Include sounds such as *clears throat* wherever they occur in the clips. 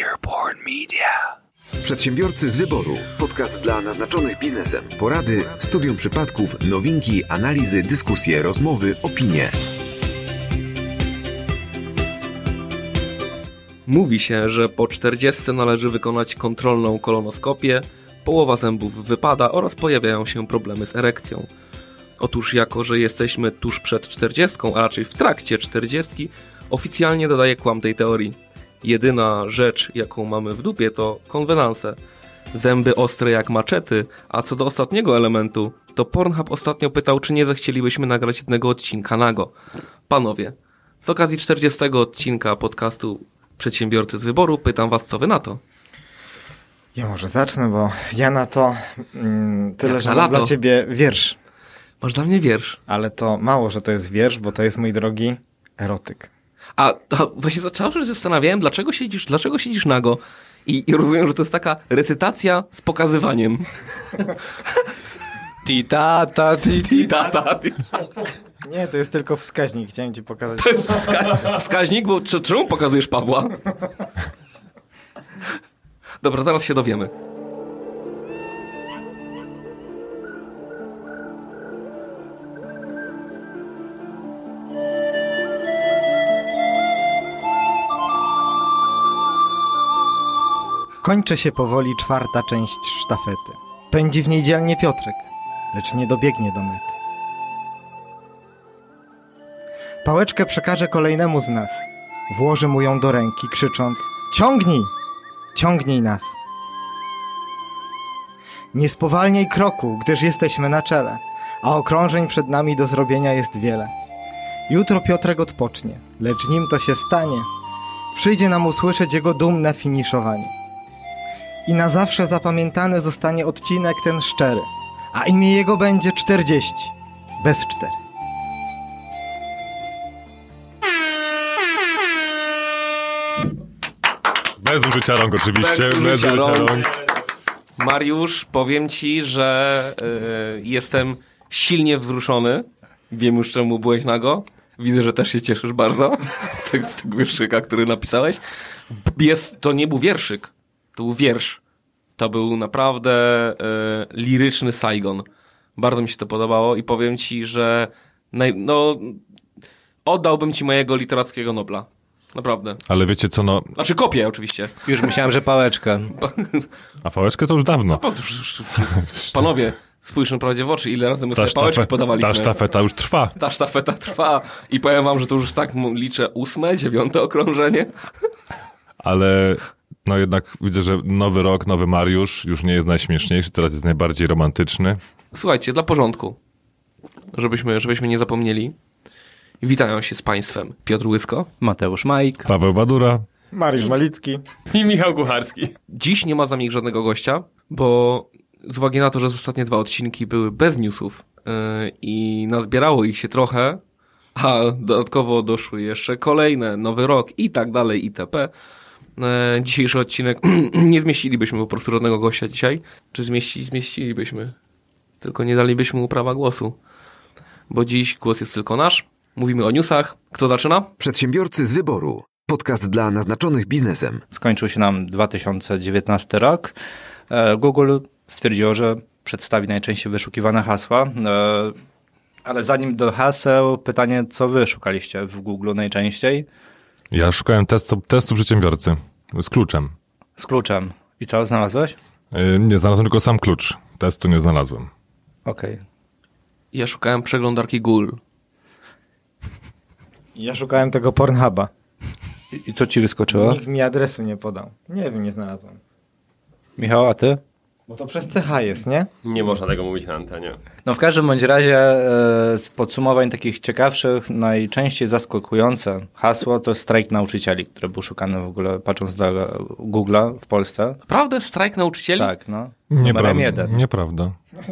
Earborn Media. Przedsiębiorcy z wyboru. Podcast dla naznaczonych biznesem. Porady, studium przypadków, nowinki, analizy, dyskusje, rozmowy, opinie. Mówi się, że po 40 należy wykonać kontrolną kolonoskopię, połowa zębów wypada oraz pojawiają się problemy z erekcją. Otóż jako, że jesteśmy tuż przed 40, a raczej w trakcie 40, oficjalnie dodaję kłam tej teorii. Jedyna rzecz, jaką mamy w dupie to konwenanse. Zęby ostre jak maczety, a co do ostatniego elementu, to Pornhub ostatnio pytał, czy nie zechcielibyśmy nagrać jednego odcinka nago. Panowie, z okazji 40 odcinka podcastu Przedsiębiorcy z Wyboru pytam was, co wy na to? Ja może zacznę, bo ja na to mm, tyle, Jak że na mam dla ciebie wiersz. Masz dla mnie wiersz. Ale to mało, że to jest wiersz, bo to jest, mój drogi, erotyk. A, a właśnie zacząłem się zastanawiałem, dlaczego siedzisz, dlaczego siedzisz nago? I, I rozumiem, że to jest taka recytacja z pokazywaniem. Ti ta ta ti ti. I data. ti- Nie, to jest tylko wskaźnik. Chciałem ci pokazać. To jest wska wskaźnik, bo czemu pokazujesz Pawła? Dobra, zaraz się dowiemy. Kończy się powoli czwarta część sztafety. Pędzi w niej dzielnie Piotrek, lecz nie dobiegnie do mety. Pałeczkę przekaże kolejnemu z nas. Włoży mu ją do ręki, krzycząc Ciągnij! Ciągnij nas! Nie spowalniaj kroku, gdyż jesteśmy na czele, a okrążeń przed nami do zrobienia jest wiele. Jutro Piotrek odpocznie, lecz nim to się stanie, przyjdzie nam usłyszeć jego dumne finiszowanie. I na zawsze zapamiętany zostanie odcinek ten szczery, a imię jego będzie 40, bez cztery. Bez użycia rąk oczywiście. Bez Bez, użycia rąk. rąk. Mariusz, powiem ci, że y, jestem silnie wzruszony. Wiem już, czemu byłeś nago. Widzę, że też się cieszysz bardzo *laughs* z tego wierszyka, który napisałeś. Jest, to nie był wierszyk, to był wiersz. To był naprawdę y, liryczny Saigon. Bardzo mi się to podobało i powiem ci, że naj, no, oddałbym ci mojego literackiego Nobla. Naprawdę. Ale wiecie co, no, Znaczy kopię oczywiście. Już myślałem, że pałeczkę. a pałeczkę to już dawno. O, to już- już- już- Panowie, spójrzmy prawdzie w oczy, ile razy my Ta, sobie pałeczki podawaliśmy. ta sztafeta już trwa. Ta sztafeta trwa i powiem wam, że to już tak liczę ósme, dziewiąte okrążenie. Ale no jednak widzę, że nowy rok, nowy Mariusz już nie jest najśmieszniejszy, teraz jest najbardziej romantyczny. Słuchajcie, dla porządku, żebyśmy, żebyśmy nie zapomnieli, witają się z państwem Piotr Łysko. Mateusz Majk. Paweł Badura. Mariusz Malicki. I Michał Kucharski. Dziś nie ma z nami żadnego gościa, bo z uwagi na to, że ostatnie dwa odcinki były bez newsów yy, i nazbierało ich się trochę, a dodatkowo doszły jeszcze kolejne, nowy rok i tak dalej, itp. Yy, dzisiejszy odcinek *clears throat* nie zmieścilibyśmy po prostu żadnego gościa dzisiaj. Czy zmieści, zmieścilibyśmy? Tylko nie dalibyśmy mu prawa głosu. Bo dziś głos jest tylko nasz. Mówimy o newsach. Kto zaczyna? Przedsiębiorcy z wyboru. Podcast dla naznaczonych biznesem. Skończył się nam 2019 rok. E, Google stwierdziło, że przedstawi najczęściej wyszukiwane hasła. E, Ale zanim do haseł, pytanie, co wy szukaliście w Google najczęściej? Ja szukałem testu, testu przedsiębiorcy z kluczem. Z kluczem. I co, znalazłeś? Yy, Nie znalazłem tylko sam klucz. Testu nie znalazłem. Okej. Ja szukałem przeglądarki Google. Ja szukałem tego Pornhuba. I- I co ci wyskoczyło? Nikt mi adresu nie podał. Nie wiem, nie znalazłem. Michał, a ty? Bo to przez CH jest, nie? Nie można tego mówić na antenie. No w każdym bądź razie e, z podsumowań takich ciekawszych, najczęściej zaskakujące hasło to strajk nauczycieli, który był szukany w ogóle patrząc do Google'a w Polsce. Naprawdę? Strajk nauczycieli? Tak, no. Nieprawda. jeden. Nieprawda.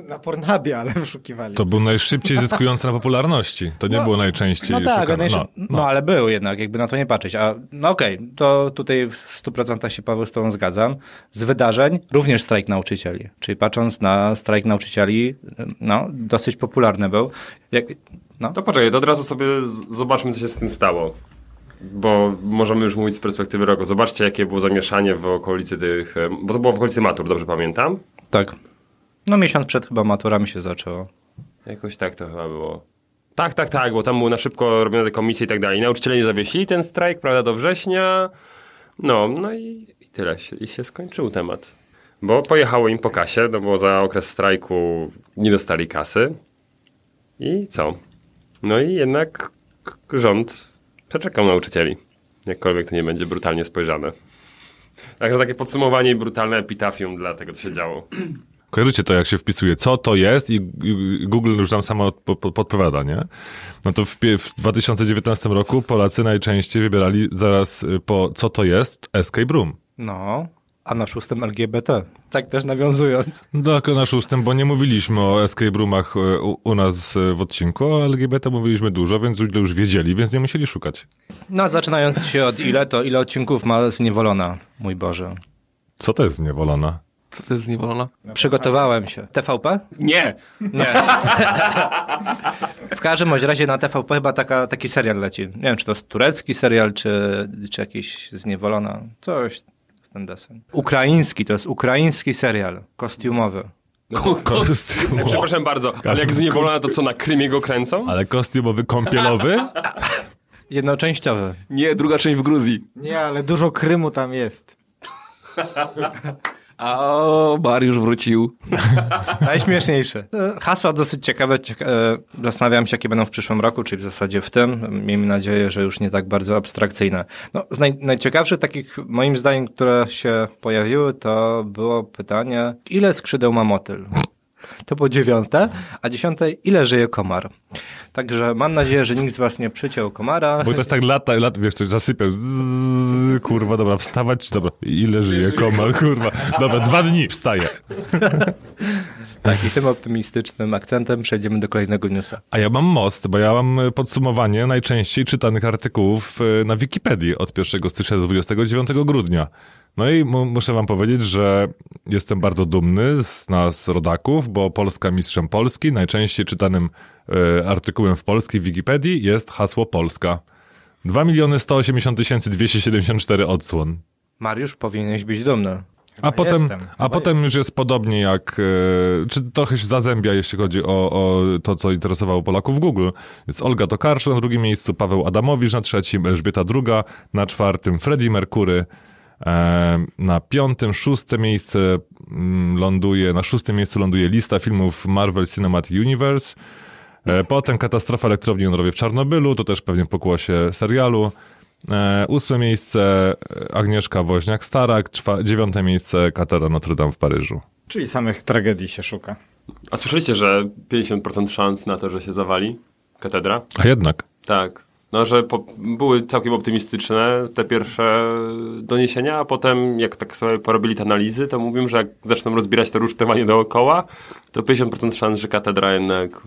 Na Pornhubie, ale wyszukiwali. To był najszybciej zyskujący na popularności. To nie było najczęściej No tak, szukane. no, no, no ale był jednak, jakby na to nie patrzeć. A no okej, to tutaj w 100% się Paweł z tobą zgadzam. Z wydarzeń również strajk nauczycieli. Czyli patrząc na strajk nauczycieli, no dosyć popularny był. Jak, no, To poczekaj, to od razu sobie zobaczmy, co się z tym stało. bo możemy już mówić z perspektywy roku. Zobaczcie, jakie było zamieszanie w okolicy tych, bo to było w okolicy matur, dobrze pamiętam? Tak. No miesiąc przed chyba maturami się zaczęło. Jakoś tak to chyba było. Tak, tak, tak, bo tam było na szybko robione te komisje i tak dalej. Nauczyciele nie zawiesili ten strajk, prawda, do września. No, no i, i tyle. Się, I się skończył temat. Bo pojechało im po kasie, no bo za okres strajku nie dostali kasy. I co? No i jednak rząd przeczekał nauczycieli. Jakkolwiek to nie będzie brutalnie spojrzane. Także takie podsumowanie i brutalne epitafium dla tego, co się działo. Kojarzycie to, jak się wpisuje, co to jest i Google już tam samo po- po- podpowiada, nie? No to w, w 2019 roku Polacy najczęściej wybierali zaraz y, po co to jest escape room. No, a na szóstym LGBT. Tak też nawiązując. Tak, na szóstym, bo nie mówiliśmy o escape roomach y, u, u nas y, w odcinku, o LGBT mówiliśmy dużo, więc ludzie już wiedzieli, więc nie musieli szukać. No, a zaczynając się od ile, to ile odcinków ma zniewolona, mój Boże. Co to jest zniewolona? Co to jest zniewolona? Przygotowałem się. TVP? Nie! Nie. *laughs* W każdym razie na TVP chyba taka, taki serial leci. Nie wiem, czy to jest turecki serial, czy, czy jakiś zniewolona. Coś w ten desen. Ukraiński, to jest ukraiński serial. Kostiumowy. Kostium. Ej, Przepraszam bardzo, ale jak zniewolona, to co, na Krymie go kręcą? Ale kostiumowy kąpielowy? *laughs* Jednoczęściowy. Nie, druga część w Gruzji. Nie, ale dużo Krymu tam jest. *laughs* A o, Mariusz wrócił. *laughs* Najśmieszniejsze. E, Hasła dosyć ciekawe. Cieka e, zastanawiam się, jakie będą w przyszłym roku, czyli w zasadzie w tym. Miejmy nadzieję, że już nie tak bardzo abstrakcyjne. No, z naj najciekawszych takich, moim zdaniem, które się pojawiły, to było pytanie, ile skrzydeł ma motyl? To było dziewiąte, a dziesiąte, ile żyje komar? Także mam nadzieję, że nikt z was nie przyciął komara. Bo to jest tak lata, lata wiesz, ktoś zasypiał. Zzz, kurwa, dobra, wstawać, dobra. Ile żyje komar, kurwa. Dobra, dwa dni wstaje. *laughs* Tak, i tym optymistycznym akcentem przejdziemy do kolejnego newsa. A ja mam most, bo ja mam podsumowanie najczęściej czytanych artykułów e, na Wikipedii od 1 stycznia do 29 grudnia. No i mu, muszę wam powiedzieć, że jestem bardzo dumny z nas rodaków, bo Polska mistrzem Polski. Najczęściej czytanym e, artykułem w polskiej Wikipedii jest hasło Polska. 2 miliony 180 tysięcy 274 odsłon. Mariusz, powinieneś być dumny. A potem, jestem, a chyba potem już jest podobnie jak, e, czy trochę się zazębia, jeśli chodzi o, o to, co interesowało Polaków w Google. Jest Olga Tokarczuk na drugim miejscu, Paweł Adamowicz na trzecim, Elżbieta II na czwartym, Freddie Mercury na piątym, szóste miejsce mm, ląduje, na szóstym miejscu ląduje lista filmów Marvel Cinematic Universe. E, Potem katastrofa elektrowni jądrowej w Czarnobylu, to też pewnie pokłosie serialu. E, Ósme miejsce e, Agnieszka Woźniak-Starak, dziewiąte miejsce Katedra Notre Dame w Paryżu. Czyli samych tragedii się szuka. A słyszeliście, że 50% szans na to, że się zawali katedra? A jednak. Tak. No, że po, były całkiem optymistyczne te pierwsze doniesienia, a potem jak tak sobie porobili te analizy, to mówią, że jak zaczną rozbierać to rusztowanie dookoła, to 50% szans, że katedra jednak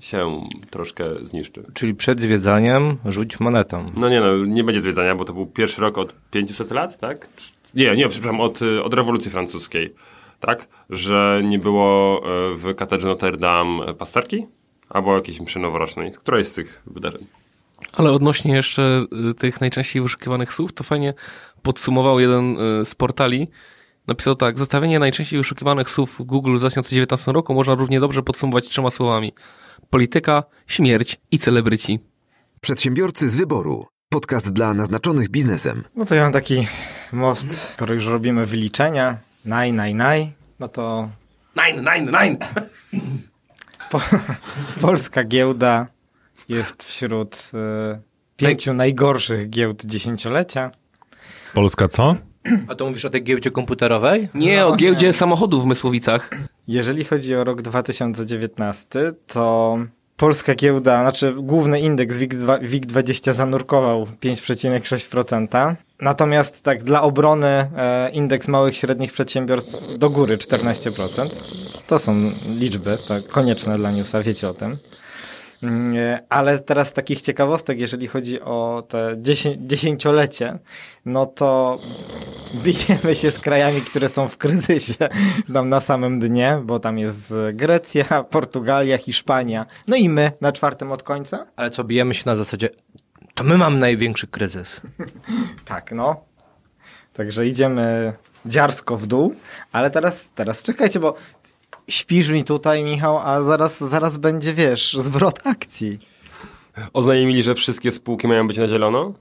się troszkę zniszczy. Czyli przed zwiedzaniem rzuć monetą. No nie no, nie będzie zwiedzania, bo to był pierwszy rok od 500 lat, tak? Nie, nie, przepraszam, od, od rewolucji francuskiej, tak? Że nie było y, w katedrze Notre Dame pasterki? Albo jakiejś mszy noworocznej. Któraś z tych wydarzeń? Ale odnośnie jeszcze y, tych najczęściej wyszukiwanych słów, to fajnie podsumował jeden y, z portali. Napisał tak, zestawienie najczęściej wyszukiwanych słów w Google w 2019 roku można równie dobrze podsumować trzema słowami. Polityka, śmierć i celebryci. Przedsiębiorcy z wyboru. Podcast dla naznaczonych biznesem. No to ja mam taki most, skoro już robimy wyliczenia, naj, naj, naj, no to Nine, nine, nine! po, *laughs* polska giełda jest wśród e, pięciu najgorszych giełd dziesięciolecia. Polska co? A to mówisz o tej giełdzie komputerowej? Nie, o giełdzie samochodów w Mysłowicach. Jeżeli chodzi o rok 2019, to polska giełda, znaczy główny indeks WIG2 WIG20 zanurkował 5,6%. Natomiast tak dla obrony e, indeks małych i średnich przedsiębiorstw do góry 14%. To są liczby, tak, konieczne dla newsa, wiecie o tym. Mm, e, Ale teraz takich ciekawostek, jeżeli chodzi o te dziesię- dziesięciolecie, no to bijemy się z krajami, które są w kryzysie *laughs* tam na samym dnie, bo tam jest Grecja, Portugalia, Hiszpania, no i my na czwartym od końca. Ale co, bijemy się na zasadzie To my mamy największy kryzys. *laughs* Tak, no. Także idziemy dziarsko w dół, ale teraz, teraz czekajcie, bo śpisz mi tutaj, Michał, a zaraz, zaraz będzie, wiesz, zwrot akcji. Oznajmili, że wszystkie spółki mają być na zielono?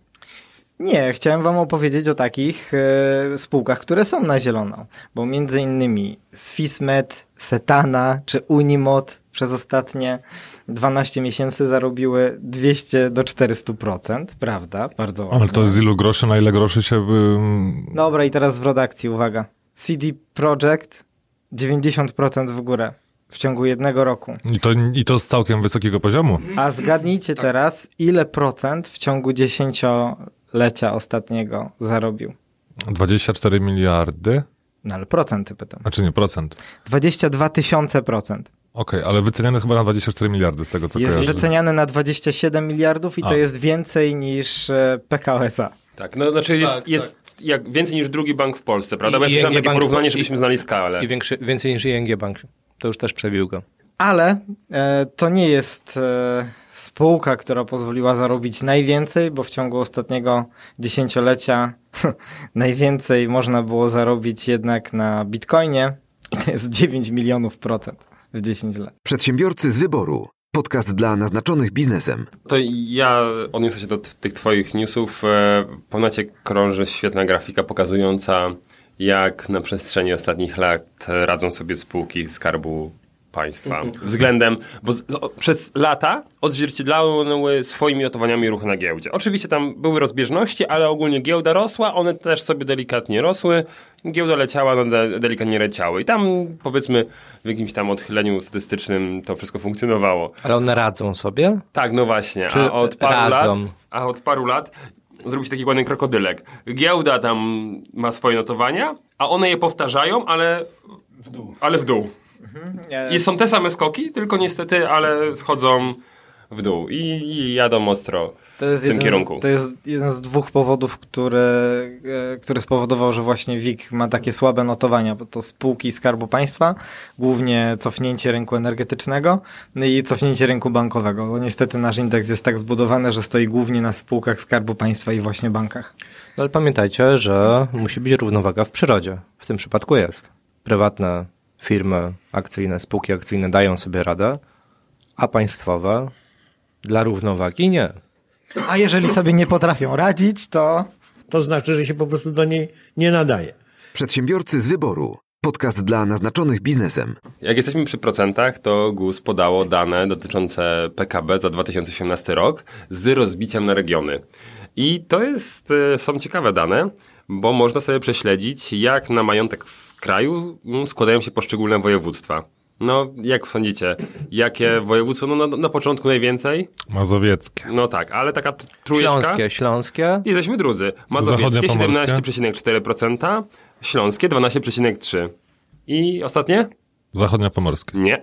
Nie, chciałem wam opowiedzieć o takich e, spółkach, które są na zielono, bo między innymi Swismet, Setana czy Unimod przez ostatnie 12 miesięcy zarobiły 200 do 400%, prawda? Bardzo ładnie. Ale to z ilu groszy, na ile groszy się... ym, Dobra, i teraz zwrot akcji, uwaga. CD Projekt 90% w górę w ciągu jednego roku. I to, I to z całkiem wysokiego poziomu. A zgadnijcie teraz, ile procent w ciągu dziesięciolecia ostatniego zarobił? 24 miliardy? No ale procenty pytam. Znaczy nie, procent. 22 tysiące procent. Okej, ale wyceniane chyba na 24 miliardy z tego, co Jest kojarzę. wyceniany na 27 miliardów i to A. jest więcej niż e, PKO SA. Tak, no znaczy jest, Tak, jest Jak, więcej niż drugi bank w Polsce, prawda? Bo ja słyszałem takie porównanie, i- żebyśmy znali skalę. I większy, więcej niż ING Bank. To już też przebił go. Ale e, to nie jest e, spółka, która pozwoliła zarobić najwięcej, bo w ciągu ostatniego dziesięciolecia *laughs* najwięcej można było zarobić jednak na bitcoinie i to jest 9 milionów procent w 10 lat. Przedsiębiorcy z wyboru. Podcast dla naznaczonych biznesem. To ja odniosę się do tych twoich newsów. E, Po necie krąży świetna grafika pokazująca, jak na przestrzeni ostatnich lat radzą sobie spółki Skarbu Państwa. Względem, bo z, o, przez lata odzwierciedlały swoimi notowaniami ruchy na giełdzie. Oczywiście tam były rozbieżności, ale ogólnie giełda rosła, one też sobie delikatnie rosły. Giełda leciała, no de, delikatnie leciały. I tam powiedzmy w jakimś tam odchyleniu statystycznym to wszystko funkcjonowało. Ale one radzą sobie? Tak, no właśnie. Czy a od paru radzą? lat, a od paru lat zrobić taki ładny krokodylek. Giełda tam ma swoje notowania, a one je powtarzają, ale w dół. Ale w dół. E, I są te same skoki, tylko niestety, ale schodzą w dół i, i jadą ostro To jest, w tym jeden kierunku. Z, to jest jeden z dwóch powodów, które, e, który spowodował, że właśnie WIG ma takie słabe notowania, bo to spółki Skarbu Państwa, głównie cofnięcie rynku energetycznego no i cofnięcie rynku bankowego. Bo niestety nasz indeks jest tak zbudowany, że stoi głównie na spółkach Skarbu Państwa i właśnie bankach. No ale pamiętajcie, że musi być równowaga w przyrodzie. W tym przypadku jest. Prywatne firmy akcyjne, spółki akcyjne dają sobie radę, a państwowe dla równowagi nie. A jeżeli sobie nie potrafią radzić, to To znaczy, że się po prostu do niej nie nadaje. Przedsiębiorcy z wyboru. Podcast dla naznaczonych biznesem. Jak jesteśmy przy procentach, to GUS podało dane dotyczące PKB za 2018 rok z rozbiciem na regiony. I to jest, e, są ciekawe dane, bo można sobie prześledzić, jak na majątek z kraju mm, składają się poszczególne województwa. No, jak sądzicie, jakie województwo? No, na, na początku najwięcej? Mazowieckie. No tak, ale taka t- trójeczka. Śląskie, śląskie. Jesteśmy drudzy. Mazowieckie Zachodniopomorskie? 17,4%, Śląskie 12,3%. I ostatnie? Zachodnia Pomorskie. Nie.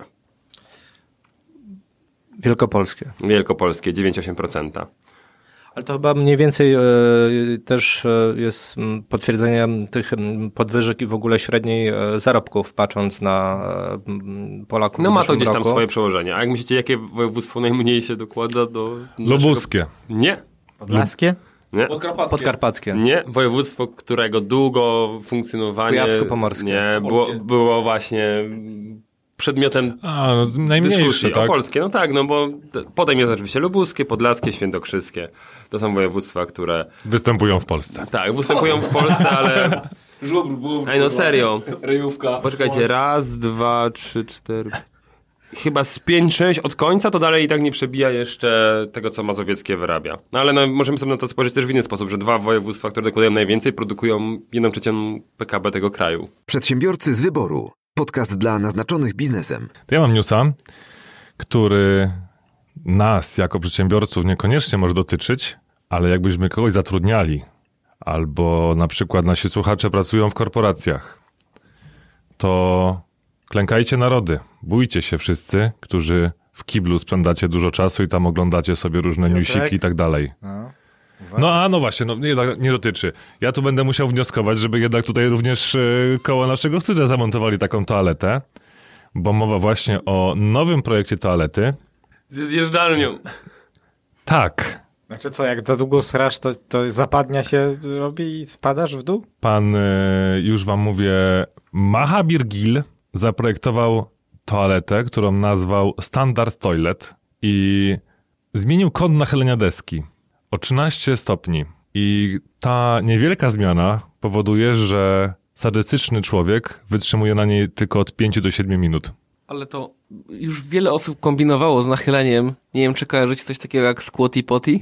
Wielkopolskie. Wielkopolskie 9,8%. Ale to chyba mniej więcej e, też e, jest potwierdzeniem tych podwyżek i w ogóle średniej e, zarobków, patrząc na Polaków No ma to gdzieś tam roku. swoje przełożenie. A jak myślicie, jakie województwo najmniej się dokłada do... Lubuskie. Naszego... Nie. podlaskie? Nie. Podkarpackie. Nie, województwo, którego długo funkcjonowanie Kujawsko-pomorskie. nie, było, było właśnie przedmiotem A, no, dyskusji tak? opolskie. No tak, no bo potem jest oczywiście lubuskie, podlaskie, świętokrzyskie. To są województwa, które Występują w Polsce. tak, występują w Polsce, ale *laughs* Żubr, bubr, Ej, no serio. ryjówka. Poczekajcie, raz, dwa, trzy, cztery. Chyba z pięć, sześć od końca to dalej i tak nie przebija jeszcze tego, co Mazowieckie wyrabia. No ale no, możemy sobie na to spojrzeć też w inny sposób, że dwa województwa, które dokładają najwięcej, produkują jedną trzecią PKB tego kraju. Przedsiębiorcy z wyboru. Podcast dla naznaczonych biznesem. To ja mam newsa, który nas jako przedsiębiorców niekoniecznie może dotyczyć, ale jakbyśmy kogoś zatrudniali, albo na przykład nasi słuchacze pracują w korporacjach, to klękajcie narody, bójcie się wszyscy, którzy w kiblu spędzacie dużo czasu i tam oglądacie sobie różne Piotrek? newsiki i tak dalej. No. No a no właśnie, no, nie, nie dotyczy. Ja tu będę musiał wnioskować, żeby jednak tutaj również e, koło naszego studia zamontowali taką toaletę, bo mowa właśnie o nowym projekcie toalety. Z zjeżdżalnią. Tak, Znaczy co, jak za długo srasz, to, to zapadnia się robi i spadasz w dół? Pan, e, już wam mówię, Mahabir Gill zaprojektował toaletę, którą nazwał Standard Toilet i zmienił kąt nachylenia deski o 13 stopni. I ta niewielka zmiana powoduje, że sadystyczny człowiek wytrzymuje na niej tylko od 5 do 7 minut. Ale to już wiele osób kombinowało z nachyleniem. Nie wiem, czy kojarzycie coś takiego jak squatty potty?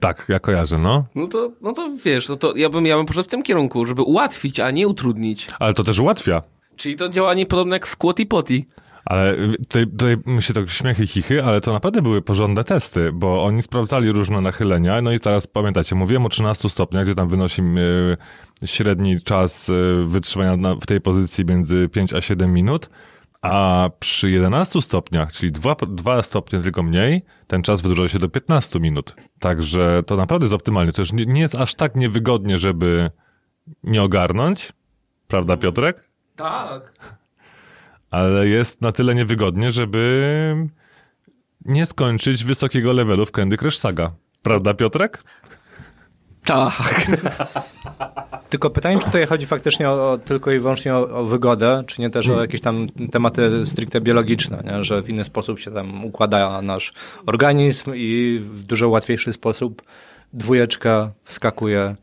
Tak, ja kojarzę, no. No to, no to wiesz, no to ja bym, ja bym poszedł w tym kierunku, żeby ułatwić, a nie utrudnić. Ale to też ułatwia. Czyli to działanie podobne jak squatty potty. Ale tutaj, tutaj my się tak śmiechy, chichy, ale to naprawdę były porządne testy, bo oni sprawdzali różne nachylenia. No i teraz pamiętacie, mówiłem o 13 stopniach, gdzie tam wynosi e, średni czas e, wytrzymania w tej pozycji między 5 a 7 minut. A przy 11 stopniach, czyli 2, 2 stopnie tylko mniej, ten czas wydłuża się do 15 minut. Także to naprawdę jest optymalnie. To już nie, nie jest aż tak niewygodnie, żeby nie ogarnąć. Prawda, Piotrek? Tak. Ale jest na tyle niewygodnie, żeby nie skończyć wysokiego levelu w Candy Crush Saga. Prawda, Piotrek? Tak. *laughs* Tylko pytanie, czy tutaj chodzi faktycznie o, o, tylko i wyłącznie o, o, wygodę, czy nie też o jakieś tam tematy stricte biologiczne, nie? że w inny sposób się tam układa nasz organizm i w dużo łatwiejszy sposób dwójeczka wskakuje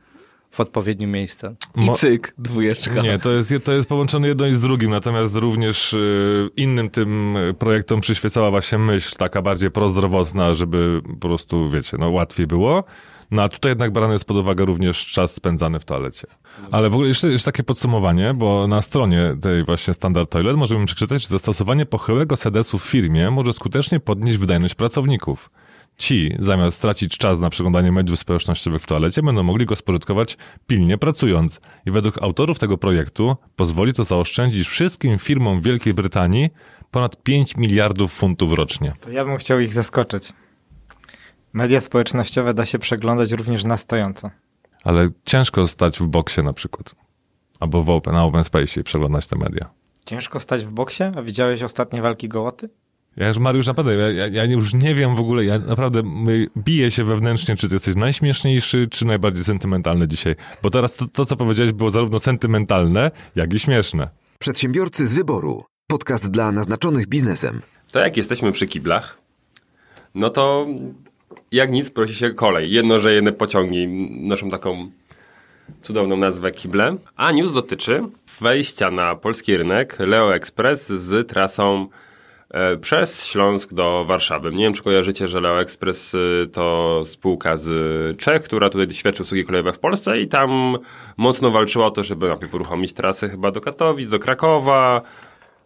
w odpowiednie miejsce. I cyk, dwójeczka. Nie, to jest, to jest połączone jedno z drugim, natomiast również y, innym tym projektom przyświecała właśnie myśl taka bardziej prozdrowotna, żeby po prostu, wiecie, no łatwiej było. No a tutaj jednak brany jest pod uwagę również czas spędzany w toalecie. Ale w ogóle jeszcze, jeszcze takie podsumowanie, bo na stronie tej właśnie Standard Toilet możemy przeczytać, że zastosowanie pochyłego sedesu w firmie może skutecznie podnieść wydajność pracowników. Ci, zamiast stracić czas na przeglądanie mediów społecznościowych w toalecie, będą mogli go spożytkować pilnie pracując. I według autorów tego projektu pozwoli to zaoszczędzić wszystkim firmom Wielkiej Brytanii ponad 5 miliardów funtów rocznie. To ja bym chciał ich zaskoczyć. Media społecznościowe da się przeglądać również na stojąco. Ale ciężko stać w boksie na przykład. Albo w open, na open space i przeglądać te media. Ciężko stać w boksie? A widziałeś ostatnie walki gołoty? Ja już, Mariusz, naprawdę, ja, ja, już nie wiem w ogóle, ja naprawdę biję się wewnętrznie, czy ty jesteś najśmieszniejszy, czy najbardziej sentymentalny dzisiaj. Bo teraz to, to co powiedziałeś, było zarówno sentymentalne, jak i śmieszne. Przedsiębiorcy z wyboru. Podcast dla naznaczonych biznesem. To jak jesteśmy przy kiblach, no to jak nic prosi się kolej. Jedno, że jedne pociągi noszą taką cudowną nazwę kible. A news dotyczy wejścia na polski rynek Leo Express z trasą przez Śląsk do Warszawy. Nie wiem, czy kojarzycie, że Leo Express e, to spółka z Czech, która tutaj świadczy usługi kolejowe w Polsce i tam mocno walczyła o to, żeby najpierw uruchomić trasę chyba do Katowic, do Krakowa,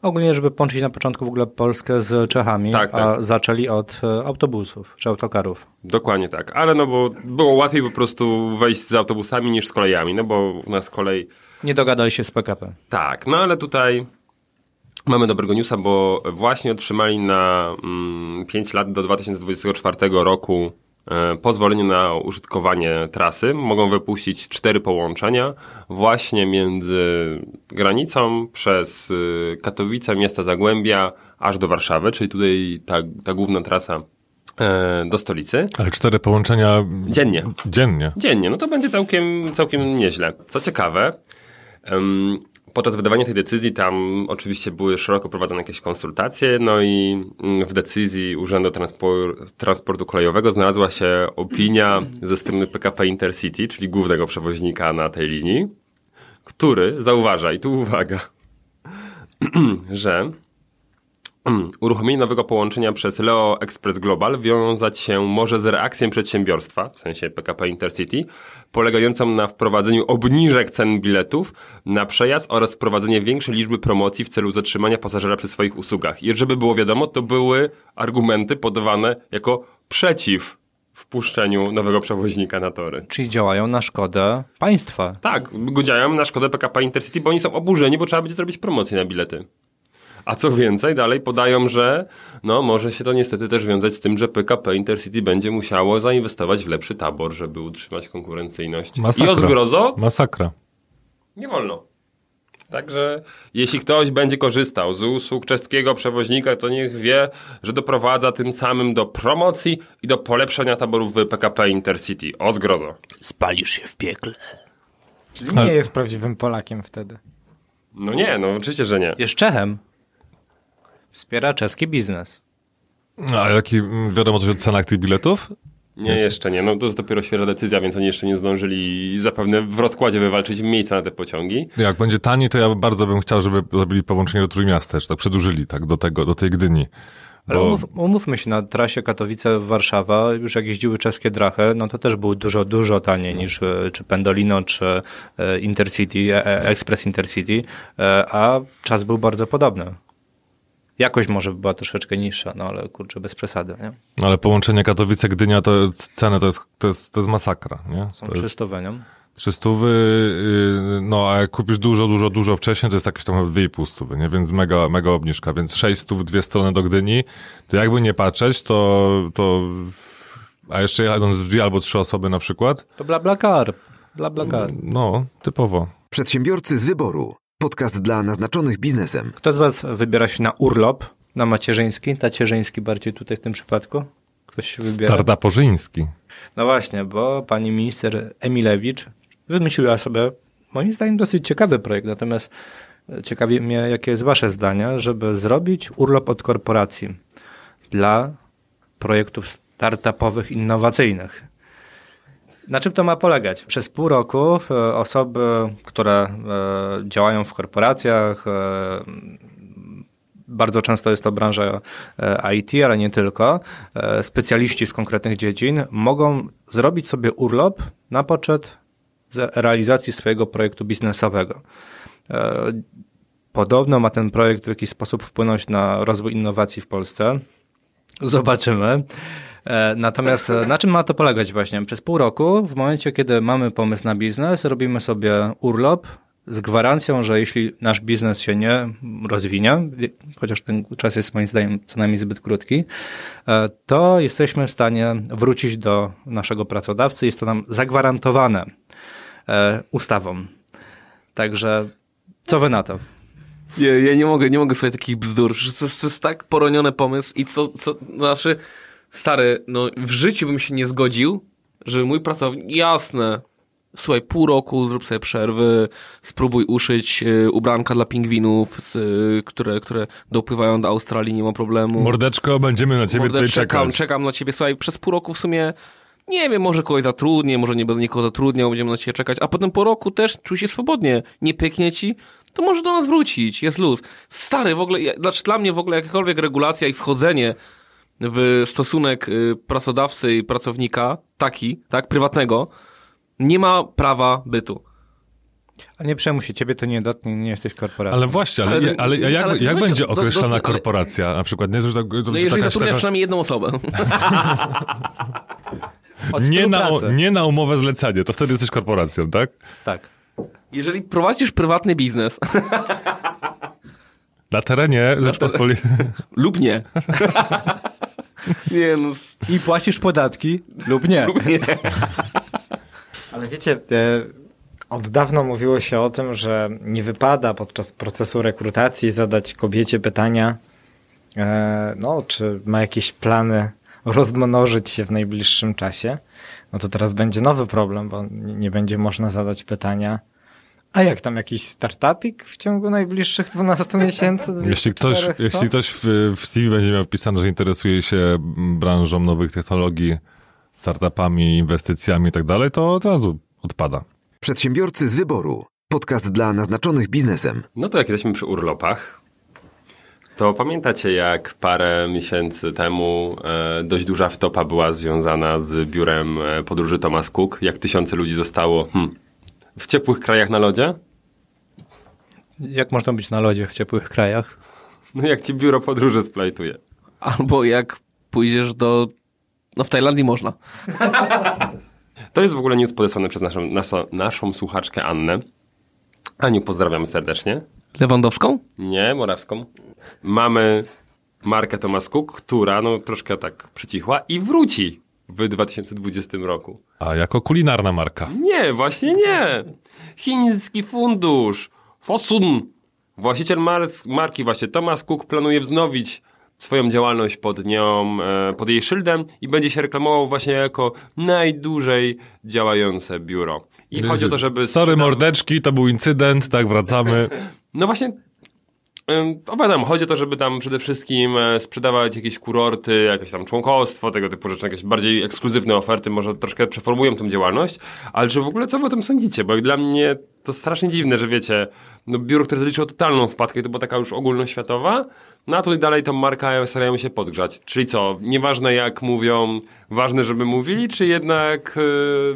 Ogólnie, żeby połączyć na początku w ogóle Polskę z Czechami, tak, tak. a zaczęli od e, autobusów czy autokarów. Dokładnie tak, ale no bo było łatwiej po prostu wejść z autobusami niż z kolejami, no bo u nas kolej... Nie dogadali się z PKP. Tak, no ale tutaj mamy dobrego newsa, bo właśnie otrzymali na mm, 5 lat do 2024 roku E, pozwolenie na użytkowanie trasy. Mogą wypuścić cztery połączenia właśnie między granicą przez y, Katowice, miasta Zagłębia, aż do Warszawy, czyli tutaj ta, ta główna trasa e, do stolicy. Ale cztery połączenia dziennie. Dziennie. Dziennie, no to będzie całkiem, całkiem nieźle. Co ciekawe, podczas wydawania tej decyzji tam oczywiście były szeroko prowadzone jakieś konsultacje, no i mm, w decyzji Urzędu Transportu Kolejowego znalazła się opinia ze strony PKP Intercity, czyli głównego przewoźnika na tej linii, który zauważa, i tu uwaga, *clears throat* że *clears throat* uruchomienie nowego połączenia przez Leo Express Global wiązać się może z reakcją przedsiębiorstwa, w sensie PKP Intercity, polegającą na wprowadzeniu obniżek cen biletów na przejazd oraz wprowadzenie większej liczby promocji w celu zatrzymania pasażera przy swoich usługach. I żeby było wiadomo, to były argumenty podawane jako przeciw wpuszczeniu nowego przewoźnika na tory. Czyli działają na szkodę państwa. Tak, działają na szkodę PKP Intercity, bo oni są oburzeni, bo trzeba będzie zrobić promocję na bilety. A co więcej, dalej podają, że no, może się to niestety też wiązać z tym, że PKP Intercity będzie musiało zainwestować w lepszy tabor, żeby utrzymać konkurencyjność. Masakra. I o zgrozo? Masakra. Nie wolno. Także jeśli ktoś będzie korzystał z usług czeskiego przewoźnika, to niech wie, że doprowadza tym samym do promocji i do polepszenia taborów w PKP Intercity. O zgrozo. Spalisz się w piekle. Czyli nie jest prawdziwym Polakiem wtedy. No nie, no oczywiście, że nie. Jest Czechem. Wspiera czeski biznes. A jaki, mm, wiadomo coś o cenach tych biletów? Nie, jeszcze nie. No to jest dopiero świeża decyzja, więc oni jeszcze nie zdążyli zapewne w rozkładzie wywalczyć miejsca na te pociągi. Jak będzie taniej, to ja bardzo bym chciał, żeby zrobili połączenie do Trójmiasta, że tak przedłużyli tak, do, tego, do tej Gdyni. Ale Bo- umów, umówmy się, na trasie Katowice-Warszawa, już jak jeździły czeskie drachy, no to też było dużo, dużo taniej niż e, czy Pendolino, czy e, Intercity, e, Express Intercity, a czas był bardzo podobny. Jakość może była troszeczkę niższa, no ale kurczę, bez przesady, nie? No ale połączenie Katowice-Gdynia, to ceny to jest, to jest, to jest masakra, nie? Są to jest 300 nie? 300, yy, no a jak kupisz dużo, dużo, dużo wcześniej, to jest jakieś tam 2,5 stówy, nie? Więc mega, mega obniżka, więc 6 stów, dwie strony do Gdyni, to jakby nie patrzeć, to, to a jeszcze jadąc z dwie albo trzy osoby na przykład, To bla bla car, bla bla car. no, typowo. Przedsiębiorcy z wyboru. Podcast dla naznaczonych biznesem. Kto z was wybiera się na urlop, na macierzyński, tacierzyński bardziej tutaj w tym przypadku? Ktoś się wybiera? Tardaporzyński. No właśnie, bo pani minister Emilewicz wymyśliła sobie, moim zdaniem, dosyć ciekawy projekt. Natomiast ciekawi mnie, jakie jest wasze zdanie, żeby zrobić urlop od korporacji dla projektów startupowych, innowacyjnych. Na czym to ma polegać? Przez pół roku e, osoby, które e, działają w korporacjach, e, bardzo często jest to branża IT, ale nie tylko, specjaliści z konkretnych dziedzin mogą zrobić sobie urlop na poczet realizacji swojego projektu biznesowego. Podobno ma ten projekt w jakiś sposób wpłynąć na rozwój innowacji w Polsce. Zobaczymy. E, Natomiast e, na czym ma to polegać właśnie? Przez pół roku, w momencie, kiedy mamy pomysł na biznes, robimy sobie urlop z gwarancją, że jeśli nasz biznes się nie rozwinie, chociaż ten czas jest moim zdaniem co najmniej zbyt krótki, e, to jesteśmy w stanie wrócić do naszego pracodawcy. Jest to nam zagwarantowane ustawą. Także co wy na to? Nie, ja nie mogę, nie mogę słuchać takich bzdur. To jest, to jest tak poroniony pomysł i co, co, znaczy, stary, no w życiu bym się nie zgodził, że mój pracownik, jasne, słuchaj, pół roku zrób sobie przerwy, spróbuj uszyć y, ubranka dla pingwinów, z, y, które, które dopływają do Australii, nie ma problemu. Mordeczko, będziemy na ciebie tutaj czekam, czekać. czekam na ciebie, słuchaj, przez pół roku w sumie, nie wiem, może kogoś zatrudnię, może nie będę nikogo zatrudniał, będziemy na ciebie czekać, a potem po roku też czuj się swobodnie, nie pyknie ci, to może do nas wrócić, jest luz. Stary, w ogóle, znaczy dla mnie w ogóle jakakolwiek regulacja i wchodzenie w stosunek y, pracodawcy i pracownika, taki, tak, prywatnego, nie ma prawa bytu. A nie przejmuj się, ciebie to nie dotknie, nie jesteś korporacją. Ale właśnie, ale, Ale- ale, jak, ale jak będzie- będzie do- do- ale- korporacja? Na przykład, nie, że to, to, No jeżeli zatrudniasz taka- przynajmniej jedną osobę. *laughs* Nie, na, nie na umowę zlecenie, to wtedy jesteś korporacją, tak? Tak. Jeżeli prowadzisz prywatny biznes *laughs* Na terenie Rzeczpospolitej. *laughs* lub nie. *laughs* nie, no, I płacisz podatki lub nie. lub nie. *laughs* Ale wiecie, e, od dawna mówiło się o tym, że nie wypada podczas procesu rekrutacji zadać kobiecie pytania, e, no, czy ma jakieś plany rozmnożyć się w najbliższym czasie. No to teraz będzie nowy problem, bo nie będzie można zadać pytania, a jak tam jakiś startupik w ciągu najbliższych 12 miesięcy? *laughs* Jeśli ktoś, 24, co? jeśli ktoś w, w CV będzie miał wpisane, że interesuje się branżą nowych technologii, startupami, inwestycjami i tak dalej, to od razu odpada. Przedsiębiorcy z wyboru. Podcast dla naznaczonych biznesem. No to jak jesteśmy przy urlopach, to pamiętacie jak parę miesięcy temu e, dość duża wtopa była związana z biurem e, podróży Thomas Cook, jak tysiące ludzi zostało hmm, w ciepłych krajach na lodzie? Jak można być na lodzie w ciepłych krajach? No jak ci biuro podróży splajtuje. Albo jak pójdziesz do... No w Tajlandii można. To jest w ogóle news podesłany przez naszą, naszą, naszą słuchaczkę Annę. Aniu, pozdrawiam serdecznie. Lewandowską? Nie, Morawską. Mamy markę Thomas Cook, która no troszkę tak przycichła i wróci w 2020 roku. A jako kulinarna marka. Nie, właśnie nie. Chiński fundusz Fosun. Właściciel mar marki właśnie Thomas Cook planuje wznowić swoją działalność pod nią, e, pod jej szyldem i będzie się reklamował właśnie jako najdłużej działające biuro. I chodzi o to, żeby... Sorry mordeczki, to był incydent, tak, wracamy. *laughs* No właśnie, opowiadam, chodzi o to, żeby tam przede wszystkim e, sprzedawać jakieś kurorty, jakieś tam członkostwo, tego typu rzeczy, jakieś bardziej ekskluzywne oferty, może troszkę przeformują tą działalność, ale czy w ogóle co wy o tym sądzicie? Bo dla mnie to strasznie dziwne, że wiecie, no biuro, które zaliczyło totalną wpadkę, to była taka już ogólnoświatowa, no a tutaj dalej tą markę starają się podgrzać. Czyli co, nieważne jak mówią, ważne, żeby mówili, czy jednak...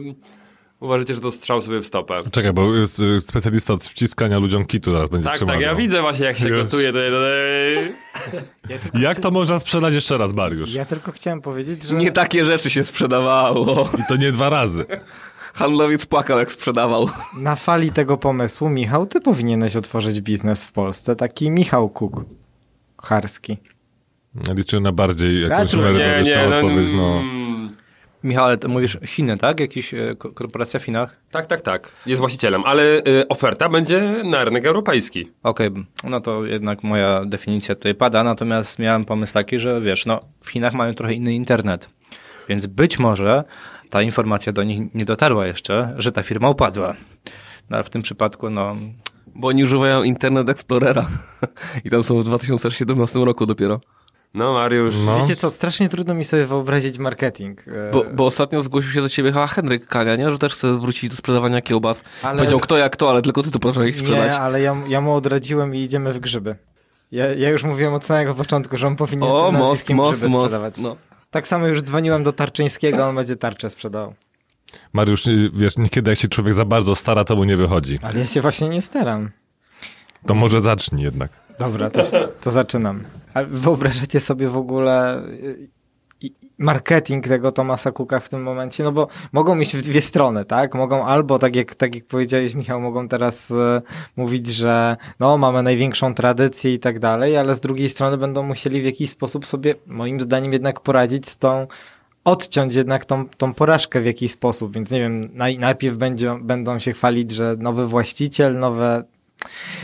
Yy, Uważacie, że to strzał sobie w stopę. Czekaj, bo jest y, specjalista od wciskania ludziom kitu teraz będzie Tak, tak, przemawiał. ja widzę właśnie jak się gotuje. To, to, *laughs* Ja Jak to można sprzedać jeszcze raz, Mariusz? ja tylko chciałem powiedzieć, że... Nie takie rzeczy się sprzedawało. I to nie dwa razy. Handlowiec płakał, jak sprzedawał. Na fali tego pomysłu, Michał, ty powinieneś otworzyć biznes w Polsce. Taki Michał Kuk. Charski. Liczę na bardziej jakąś merytoryczną odpowiedź. No. Michał, ale ty mówisz Chiny, tak? Jakiś e, ko- korporacja w Chinach? Tak, tak, tak. Jest właścicielem, ale y, oferta będzie na rynek europejski. Okej, no to jednak moja definicja tutaj pada, natomiast miałem pomysł taki, że wiesz, no w Chinach mają trochę inny internet, więc być może ta informacja do nich nie dotarła jeszcze, że ta firma upadła. No ale w tym przypadku, no Bo oni używają Internet Explorera. *laughs* I tam są w 2017 roku dopiero. No, Mariusz. No. Wiecie co, strasznie trudno mi sobie wyobrazić marketing. E, Bo, bo ostatnio zgłosił się do ciebie chyba Henryk Kania, nie? Że też chce wrócić do sprzedawania kiełbas. Ale- Powiedział kto jak to, ale tylko ty to potrafisz sprzedać. Nie, ale ja, ja mu odradziłem i idziemy w grzyby. Ja, ja już mówiłem od samego początku, że on powinien O, most, most, grzyby most. sprzedawać. No. Tak samo już dzwoniłem do Tarczyńskiego, on będzie tarczę sprzedał. Mariusz, wiesz, niekiedy jak się człowiek za bardzo stara, to mu nie wychodzi. Ale ja się właśnie nie staram. To może zacznij jednak. Dobra, to, to zaczynam. A wyobrażacie sobie w ogóle y, marketing tego Tomasa Cooka w tym momencie? No bo mogą iść w dwie strony, tak? Mogą albo, tak jak, tak jak powiedziałeś Michał, mogą teraz e, mówić, że no mamy największą tradycję i tak dalej, ale z drugiej strony będą musieli w jakiś sposób sobie, moim zdaniem, jednak poradzić z tą odciąć jednak tą, tą porażkę w jakiś sposób, więc nie wiem, naj, najpierw będzie, będą się chwalić, że nowy właściciel, nowe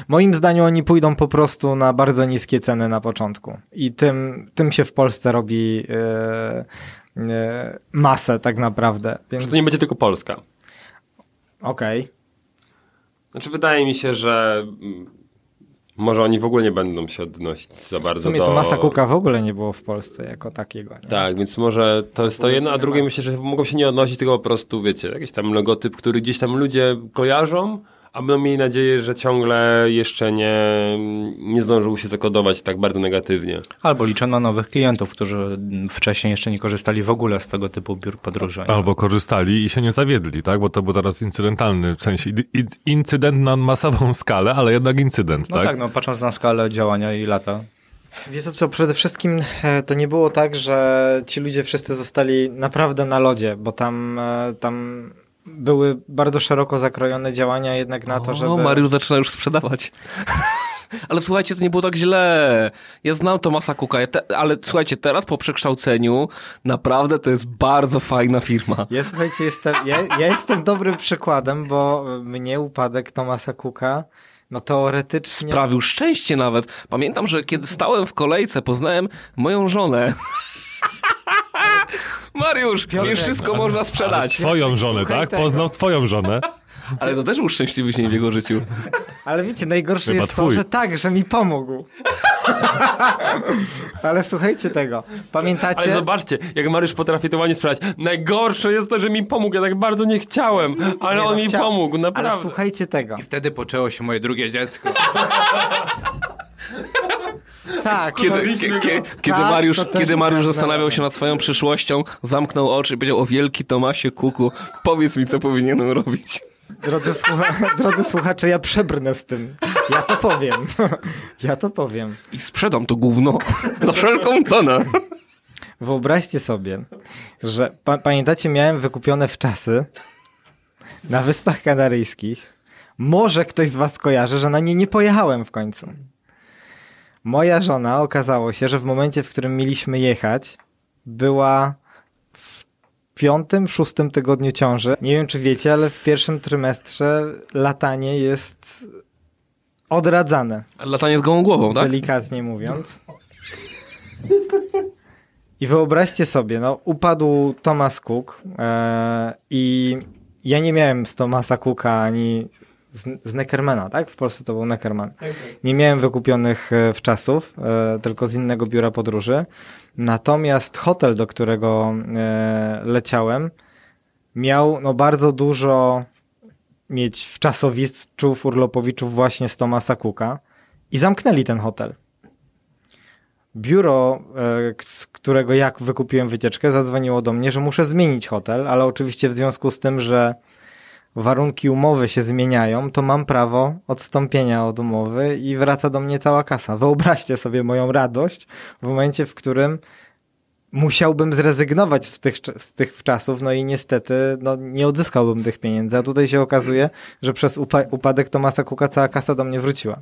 Moim zdaniem oni pójdą po prostu na bardzo niskie ceny na początku. I tym, tym się w Polsce robi e, e, masę tak naprawdę. Więc Że to nie będzie tylko Polska. Okej. Znaczy, wydaje mi się, że mm, może oni w ogóle nie będą się odnosić za W bardzo sumie do... to masa kuka w ogóle nie było w Polsce jako takiego. Nie? Tak, więc może to jest to jedno, a drugie myślę, że mogą się nie odnosić, tylko po prostu, wiecie, jakiś tam logotyp, który gdzieś tam ludzie kojarzą, a będą mieli nadzieję, że ciągle jeszcze nie, nie zdążył się zakodować tak bardzo negatywnie. albo liczą na nowych klientów, którzy wcześniej jeszcze nie korzystali w ogóle z tego typu biur podróży. Albo korzystali i się nie zawiedli, tak? Bo to był teraz incydentalny, w sensie incydent na masową skalę, ale jednak incydent, No tak? tak, no patrząc na skalę działania i lata, Wiesz co, przede wszystkim e, to nie było tak, że ci ludzie wszyscy zostali naprawdę na lodzie, bo tam, e, tam były bardzo szeroko zakrojone działania jednak na to, żeby... O, Mariusz zaczyna już sprzedawać. *laughs* Ale słuchajcie, to nie było tak źle. Ja znam Tomasa Cooka, ja te, ale słuchajcie, teraz po przekształceniu naprawdę to jest bardzo fajna firma. Ja słuchajcie, jestem, ja, ja jestem dobrym przykładem, bo mnie upadek Tomasa Cooka, no teoretycznie... Sprawił szczęście nawet. Pamiętam, że kiedy stałem w kolejce, poznałem moją żonę. Mariusz, nie Piotrek, wszystko można sprzedać. Twoją żonę, Słuchaj tak? tego. Poznał twoją żonę. Ale to też był szczęśliwy dzień w jego życiu. Ale wiecie, najgorsze Chyba jest to, twój. że tak, że mi pomógł. *laughs* Ale słuchajcie tego. Pamiętacie? Ale zobaczcie, jak Mariusz potrafi to ładnie sprzedać. Najgorsze jest to, że mi pomógł, ja tak bardzo nie chciałem, ale Nie, on no, mi chciał- pomógł, Ale naprawdę. słuchajcie tego. I wtedy poczęło się moje drugie dziecko. *laughs* Tak. Kiedy, to- kie- kie- kiedy Tak, Mariusz, kiedy Mariusz zastanawiał się nad swoją przyszłością, zamknął oczy i powiedział o wielki Tomasie Kuku, powiedz mi, co powinienem robić. Drodzy, słucha... Drodzy słuchacze, ja przebrnę z tym. Ja to powiem. *laughs* Ja to powiem. I sprzedam to gówno za wszelką cenę. Wyobraźcie sobie, że pa pamiętacie, miałem wykupione w czasy na Wyspach Kanaryjskich. Może ktoś z was kojarzy, że na nie nie pojechałem w końcu. Moja żona okazało się, że w momencie, w którym mieliśmy jechać, była w piątym, szóstym tygodniu ciąży. Nie wiem, czy wiecie, ale w pierwszym trymestrze latanie jest odradzane, Latanie z gołą głową, tak? delikatnie mówiąc. I wyobraźcie sobie, no upadł Thomas Cook e, i ja nie miałem z Thomasa Cooka ani z, z Neckermana, tak? W Polsce to był Neckerman. Nie miałem wykupionych e, w czasów, e, tylko z innego biura podróży. Natomiast hotel, do którego e, leciałem, miał no, bardzo dużo mieć wczasowiczów, urlopowiczów właśnie z Thomasa Cooka i zamknęli ten hotel. Biuro, z którego jak wykupiłem wycieczkę, zadzwoniło do mnie, że muszę zmienić hotel, ale oczywiście w związku z tym, że warunki umowy się zmieniają, to mam prawo odstąpienia od umowy i wraca do mnie cała kasa. Wyobraźcie sobie moją radość w momencie, w którym musiałbym zrezygnować z tych, z tych czasów, no i niestety no, nie odzyskałbym tych pieniędzy. A tutaj się okazuje, że przez upa- upadek Tomasa Kuka cała kasa do mnie wróciła.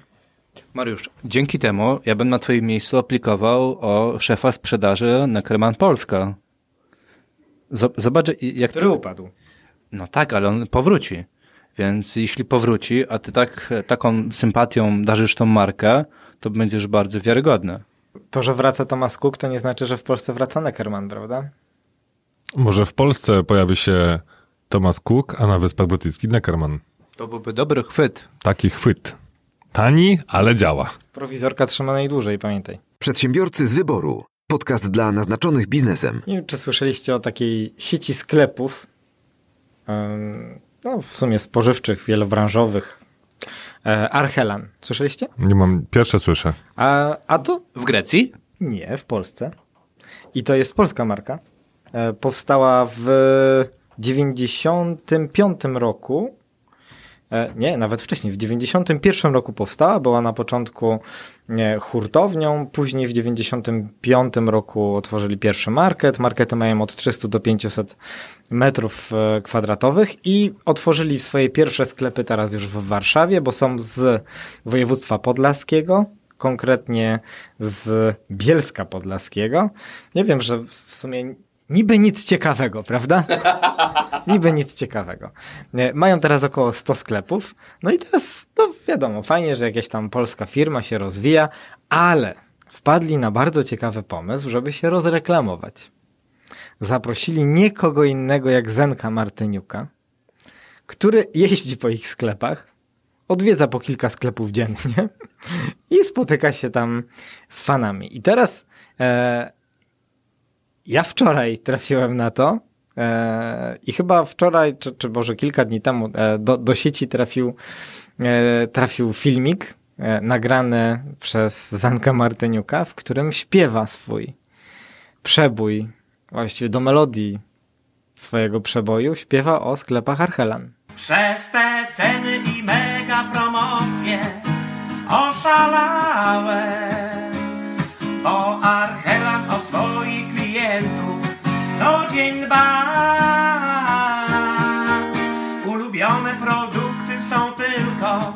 Mariusz, dzięki temu ja bym na twoim miejscu aplikował o szefa sprzedaży Neckerman Polska. Zob- Zobacz, jak Który to... upadł. No tak, ale on powróci. Więc jeśli powróci, a ty tak, taką sympatią darzysz tą markę, to będziesz bardzo wiarygodny. To, że wraca Thomas Cook, to nie znaczy, że w Polsce wraca Neckerman, prawda? Może w Polsce pojawi się Thomas Cook, a na Wyspach Brytyjskich Neckerman. To byłby dobry chwyt. Taki chwyt. Tani, ale działa. Prowizorka trzyma najdłużej, pamiętaj. Przedsiębiorcy z wyboru. Podcast dla naznaczonych biznesem. Nie wiem, czy słyszeliście o takiej sieci sklepów, no w sumie spożywczych, wielobranżowych, e, Archelan. Słyszeliście? Nie mam, pierwsze słyszę. A, a to W Grecji? Nie, w Polsce. I to jest polska marka. E, powstała w 95 roku. E, nie, nawet wcześniej. W 91 roku powstała. Była na początku hurtownią. Później w 95 roku otworzyli pierwszy market. Markety mają od 300 do 500 metrów e, kwadratowych i otworzyli swoje pierwsze sklepy teraz już w Warszawie, bo są z województwa podlaskiego, konkretnie z Bielska Podlaskiego. Nie wiem, że w sumie niby nic ciekawego, prawda? niby nic ciekawego. Nie, Mają teraz około 100 sklepów. No i teraz, no wiadomo, fajnie, że jakaś tam polska firma się rozwija, ale wpadli na bardzo ciekawy pomysł, żeby się rozreklamować. Zaprosili nie kogo innego jak Zenka Martyniuka, który jeździ po ich sklepach, odwiedza po kilka sklepów dziennie *laughs* i spotyka się tam z fanami. I teraz e, ja wczoraj trafiłem na to e, i chyba wczoraj, czy, czy może kilka dni temu e, do, do sieci trafił, e, trafił filmik e, nagrany przez Zanka Martyniuka, w którym śpiewa swój przebój, właściwie do melodii swojego przeboju, śpiewa o sklepach Archelan. Przez te ceny i mega promocje oszalałem, bo Archelan o swoich klientów co dzień dba. Ulubione produkty są tylko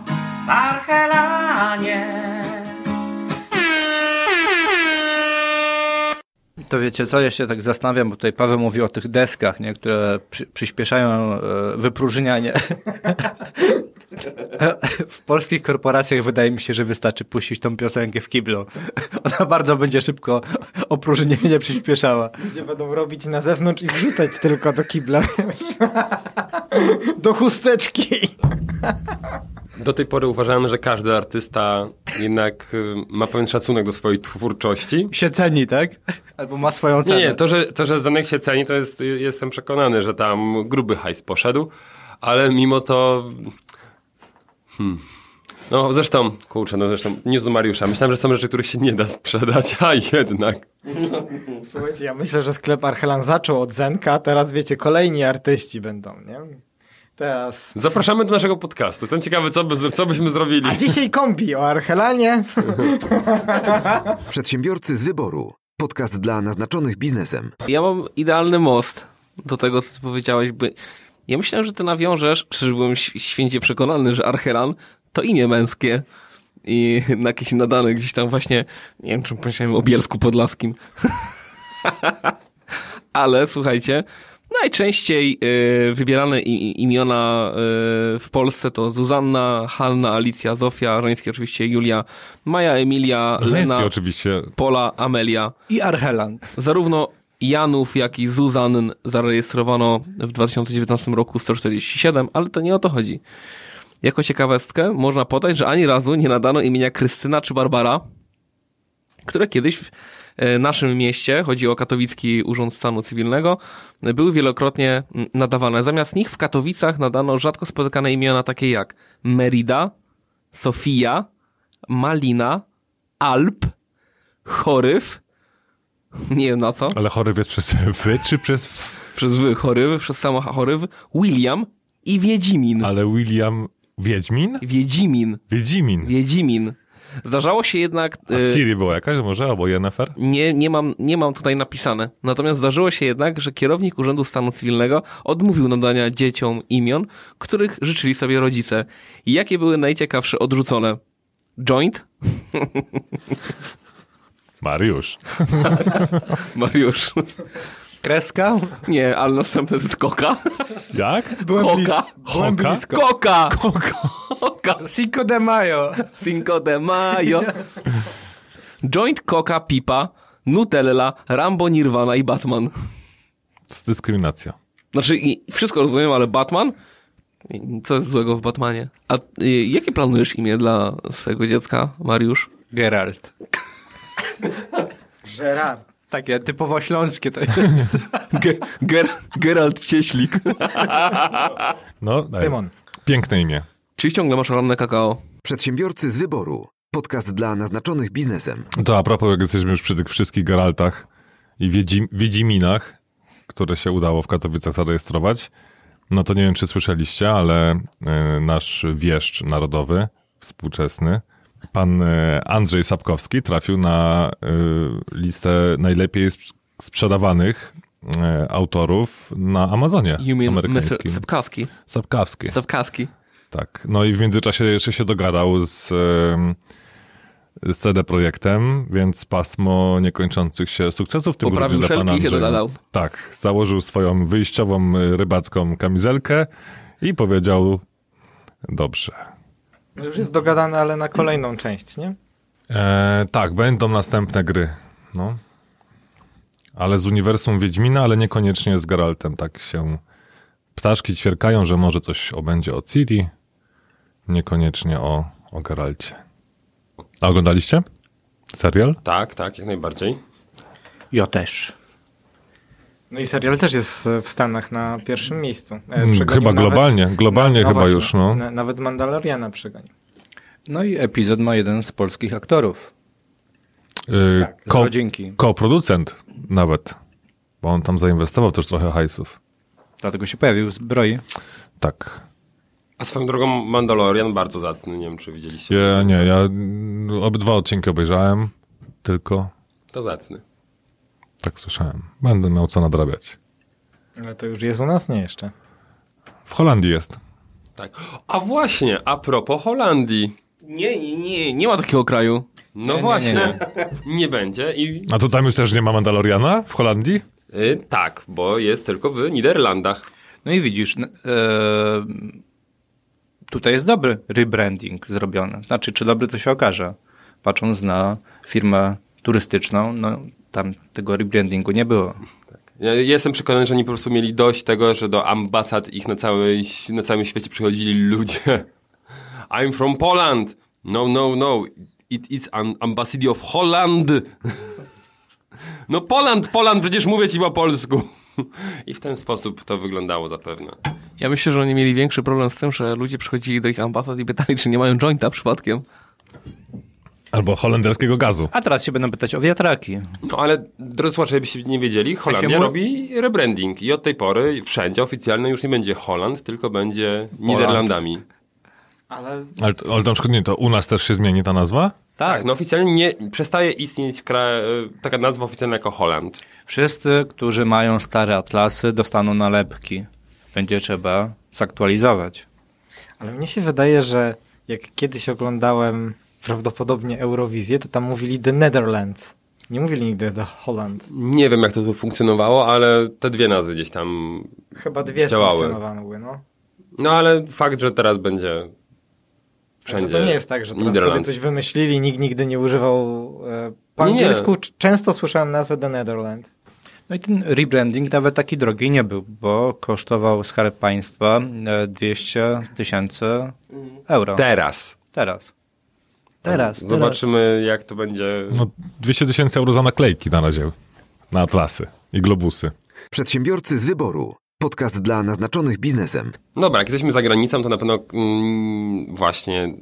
w Archelanie. To wiecie co, ja się tak zastanawiam, bo tutaj Paweł mówi o tych deskach, nie, które przy, przyspieszają e, wypróżnianie. *laughs* *laughs* w polskich korporacjach wydaje mi się, że wystarczy puścić tą piosenkę w kiblu. Ona bardzo będzie szybko opróżnienie przyspieszała. Gdzie będą robić na zewnątrz i wrzucać tylko do kibla. do chusteczki. Do tej pory uważałem, że każdy artysta jednak y, ma pewien szacunek do swojej twórczości. Się ceni, tak? Albo ma swoją cenę. nie, to, że, to, że Zanek się ceni, to jest, jestem przekonany, że tam gruby hajs poszedł, ale mimo to... Hmm. No zresztą, kurczę, no zresztą, news do Mariusza. Myślałem, że są rzeczy, których się nie da sprzedać, a jednak. Słuchajcie, ja myślę, że sklep Archelan zaczął od Zenka, a teraz wiecie, kolejni artyści będą, nie? Teraz... Zapraszamy do naszego podcastu. Jestem ciekawy, co, by, co byśmy zrobili. A dzisiaj kombi o Archelanie. *laughs* Przedsiębiorcy z wyboru. Podcast dla naznaczonych biznesem. Ja mam idealny most do tego, co ty powiedziałeś. By... Ja myślałem, że ty nawiążesz, czy byłem święcie przekonany, że Archelan to imię męskie i *laughs* na jakieś nadane gdzieś tam właśnie, nie wiem, czym pomyślałem o Bielsku Podlaskim. *laughs* Ale słuchajcie, Najczęściej y, wybierane i, imiona y, w Polsce to Zuzanna, Hanna, Alicja, Zofia, żeńskie oczywiście Julia, Maja, Emilia, Żeńskie Lena, oczywiście. Pola, Amelia. I Archelan. Zarówno Janów, jak i Zuzann zarejestrowano w 2019 roku 147, ale to nie o to chodzi. Jako ciekawostkę można podać, że ani razu nie nadano imienia Krystyna czy Barbara, które kiedyś w e, naszym mieście, chodzi o Katowicki Urząd Stanu Cywilnego, były wielokrotnie mm, nadawane. Zamiast nich w Katowicach nadano rzadko spotykane imiona takie jak Merida, Sofia, Malina, Alp, Choryw, *laughs* nie wiem na co, Ale chory jest przez *laughs* wy czy przez... przez wy choryw, przez samo choryw, William i Wiedzimin. Ale William Wiedźmin? Wiedzimin. Wiedzimin. Wiedzimin. Zdarzało się jednak... A y, Ciri była jakaś może? Albo Yennefer? Nie, nie, mam, nie mam tutaj napisane. Natomiast zdarzyło się jednak, że kierownik Urzędu Stanu Cywilnego odmówił nadania dzieciom imion, których życzyli sobie rodzice. I jakie były najciekawsze odrzucone? Joint? *laughs* Mariusz. *laughs* Mariusz. Kreska? Nie, ale następne to jest Koka. Jak? Byłem, Koka. byłem blisko. Koka! Koka! Cinco de Mayo. Cinco de Mayo. Joint, Coca, Pipa, Nutella, Rambo, Nirvana i Batman. To jest dyskryminacja. Znaczy, i wszystko rozumiem, ale Batman? Co jest złego w Batmanie? A y, jakie planujesz imię dla swojego dziecka, Mariusz? Geralt. Gerard. Takie typowo śląskie to jest. Ge Ger Geralt Cieślik. No, daj. Tymon. Piękne imię. Czy ciągle masz ranne kakao? Przedsiębiorcy z wyboru. Podcast dla naznaczonych biznesem. To a propos, jak jesteśmy już przy tych wszystkich Geraltach i Wiedzi, Wiedziminach, które się udało w Katowicach zarejestrować, no to nie wiem, czy słyszeliście, ale e, nasz wieszcz narodowy, współczesny, pan e, Andrzej Sapkowski trafił na e, listę najlepiej sp- sprzedawanych e, autorów na Amazonie You mean amerykańskim. Sapkowski? Sapkowski. Sapkowski. Tak. No i w międzyczasie jeszcze się dogadał z, z CD Projektem, więc pasmo niekończących się sukcesów w tym Poprawił grudniu dla pana dogadał. Tak. Założył swoją wyjściową rybacką kamizelkę i powiedział dobrze. No Już jest dogadane, ale na kolejną część, nie? E, tak, będą następne gry. No. Ale z uniwersum Wiedźmina, ale niekoniecznie z Geraltem. Tak się ptaszki ćwierkają, że może coś o, będzie o Ciri, niekoniecznie o, o Geralcie. A oglądaliście? Serial? Tak, tak, jak najbardziej. Ja też. No i serial też jest w Stanach na pierwszym miejscu. E, Mm, przegonił chyba globalnie, globalnie chyba właśnie, już, no. na- Nawet Mandaloriana przegonił. No i epizod ma jeden z polskich aktorów. Yy, Z ko, rodzinki. koproducent nawet, bo on tam zainwestował też trochę hajsów. Dlatego się pojawił w zbroi. Tak. A swoją drogą Mandalorian bardzo zacny, nie wiem czy widzieliście. Ja, nie, ja obydwa odcinki obejrzałem, tylko To zacny. Tak słyszałem. Będę miał co nadrabiać. Ale to już jest u nas? Nie jeszcze. W Holandii jest. Tak. A właśnie, a propos Holandii. Nie, nie, nie, nie ma takiego kraju. No właśnie, *laughs* nie, będzie i A tu tam już też nie ma Mandaloriana w Holandii? y, tak, bo jest tylko w Niderlandach. No i widzisz, e, tutaj jest dobry rebranding zrobiony. Znaczy, czy dobry to się okaże. Patrząc na firmę turystyczną, no tam tego rebrandingu nie było. Ja jestem przekonany, że oni po prostu mieli dość tego, że do ambasad ich na, całej, na całym świecie przychodzili ludzie. *laughs* I'm from Poland. No, no, no. It is an ambassador of Holland. *laughs* No Poland, Poland, przecież mówię ci po polsku. *laughs* I w ten sposób to wyglądało zapewne. Ja myślę, że oni mieli większy problem z tym, że ludzie przychodzili do ich ambasad i pytali, czy nie mają jointa przypadkiem. Albo holenderskiego gazu. A teraz się będą pytać o wiatraki. No ale, drodzy słuchacze, jakbyście nie wiedzieli, Holandia mu- robi rebranding i od tej pory wszędzie oficjalnie już nie będzie Holand, tylko będzie Niderlandami. Ale Ale, ale na przykład nie, to u nas też się zmieni ta nazwa? Tak, no oficjalnie nie, przestaje istnieć kra- taka nazwa oficjalna jako Holand. Wszyscy, którzy mają stare atlasy, dostaną nalepki. Będzie trzeba zaktualizować. Ale mnie się wydaje, że jak kiedyś oglądałem prawdopodobnie Eurowizję, to tam mówili The Netherlands. Nie mówili nigdy The Holland. Nie wiem, jak to funkcjonowało, ale te dwie nazwy gdzieś tam. Chyba dwie Działały. funkcjonowały, no. No ale fakt, że teraz będzie wszędzie. To nie jest tak, że teraz sobie coś wymyślili, nikt nigdy nie używał. E, po Nie, nie. angielsku c- często słyszałem nazwę The Netherland. No i ten rebranding nawet taki drogi nie był, bo kosztował Skarb Państwa e, 200 tysięcy euro. Teraz. Teraz. Teraz, Zobaczymy, jak to będzie. No, 200 tysięcy euro za naklejki na razie. Na atlasy i globusy. Przedsiębiorcy z wyboru. Podcast dla naznaczonych biznesem. Dobra, jak jesteśmy za granicą, to na pewno mm, właśnie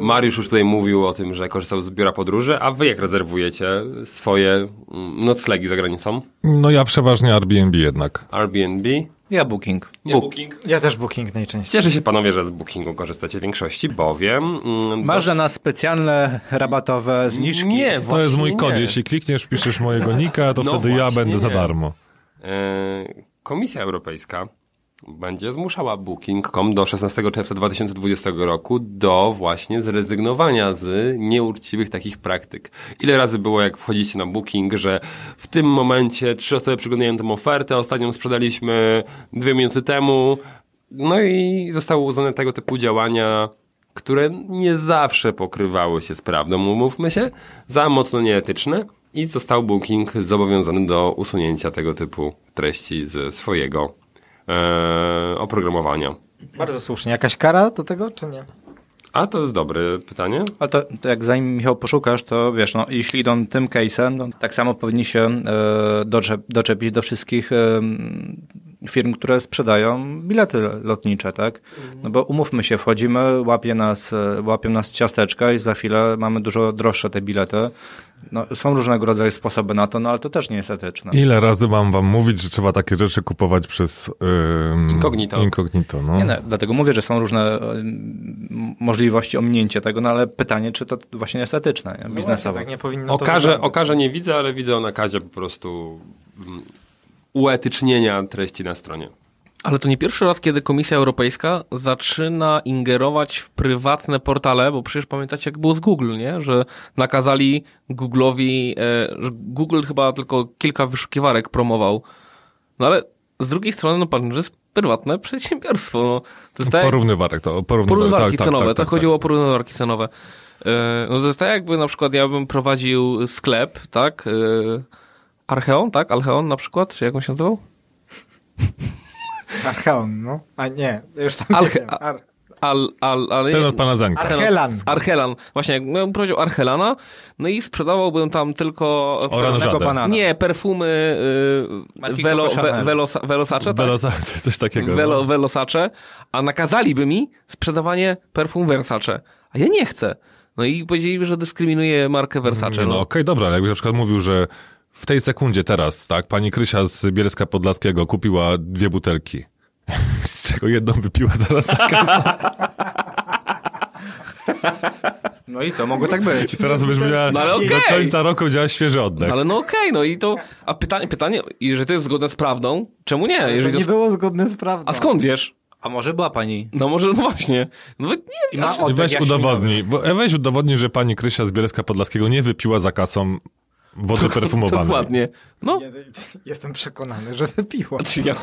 Mariusz już tutaj mówił o tym, że korzystał z biura podróży, a wy jak rezerwujecie swoje mm, noclegi za granicą? No ja przeważnie Airbnb jednak. Airbnb? Ja Booking. Booking. Ja też Booking najczęściej. Cieszę się panowie, że z Bookingu korzystacie w większości, bowiem... Mm, Masz dla nas specjalne rabatowe zniżki. Nie, To jest mój kod. nie. Jeśli klikniesz, piszesz mojego nika, to No wtedy ja będę za nie. darmo. E, Komisja Europejska będzie zmuszała Booking.com do 16 czerwca 2020 roku do właśnie zrezygnowania z nieuczciwych takich praktyk. Ile razy było, jak wchodzicie na Booking, że w tym momencie trzy osoby przyglądają tę ofertę, ostatnią sprzedaliśmy dwie minuty temu, no i zostały uznane tego typu działania, które nie zawsze pokrywały się z prawdą, umówmy się, za mocno nieetyczne i został Booking zobowiązany do usunięcia tego typu treści ze swojego e, oprogramowania. Bardzo słusznie. Jakaś kara do tego, czy nie? A to jest dobre pytanie. A to, to jak zanim Michał poszukasz, to wiesz, no, jeśli idą tym case'em, no, tak samo powinni się e, doczep, doczepić do wszystkich e, firm, które sprzedają bilety lotnicze, tak? No bo umówmy się, wchodzimy, łapie nas, e, łapią nas ciasteczka i za chwilę mamy dużo droższe te bilety. No, są różnego rodzaju sposoby na to, no ale to też nie jest etyczne. Ile razy mam wam mówić, że trzeba takie rzeczy kupować przez ym, Incognito. incognito no. Nie, no, dlatego mówię, że są różne m, możliwości ominięcia tego, no ale pytanie, czy to właśnie jest etyczne, nie? biznesowe. Tak nie powinno to Okaże, okaże nie widzę, ale widzę o nakazie po prostu mm, uetycznienia treści na stronie. Ale to nie pierwszy raz, kiedy Komisja Europejska zaczyna ingerować w prywatne portale, bo przecież pamiętacie, jak było z Google, nie? Że nakazali Google'owi, e, że Google chyba tylko kilka wyszukiwarek promował. No ale z drugiej strony, no pan, że jest prywatne *laughs* przedsiębiorstwo. No, to jest tak, Porównywarek, to porównywarek. porównywarki tak, cenowe, tak, tak, tak, chodziło o tak. porównywarki cenowe. E, No to jest tak jakby na przykład ja bym prowadził sklep, tak? E, Archeon, tak? Alcheon na przykład, czy jak on się nazywał? *laughs* Archeon, no. A nie, już tam Arche- nie. Ar Al, al, ale Ten od pana Zenka. Archelan. Archelan. Właśnie, jakbym powiedział Archelana, no i sprzedawałbym tam tylko... Oranżadę. Banana. Nie, perfumy y, velo, Chanel. we, velosa, Velosace, *laughs* tak? Coś takiego. Velo, no. Velosace, a nakazaliby mi sprzedawanie perfum Versace. A ja nie chcę. No i powiedzieli, że dyskryminuje markę Versace. No No. okej, dobra, ale jakbyś na przykład mówił, że w tej sekundzie teraz, tak, pani Krysia z Bielska Podlaskiego kupiła dwie butelki, *laughs* z czego jedną wypiła zaraz za kasą. *laughs* No i co, mogło tak być. I teraz byś miała No ale okej. do końca roku działa świeży oddech. Ale no okej, no i to... A pytanie, pytanie, jeżeli to jest zgodne z prawdą, czemu nie? To Jeżeli nie to, było zgodne z prawdą. a skąd wiesz? A może była pani? No może, no właśnie. Nawet nie I wiem. weź udowodnij, bo, weź udowodnij, że pani Krysia z Bielska Podlaskiego nie wypiła za kasą wody perfumowanej. Dokładnie. No, Ja- Jestem przekonany, że wypiła. Czy ja,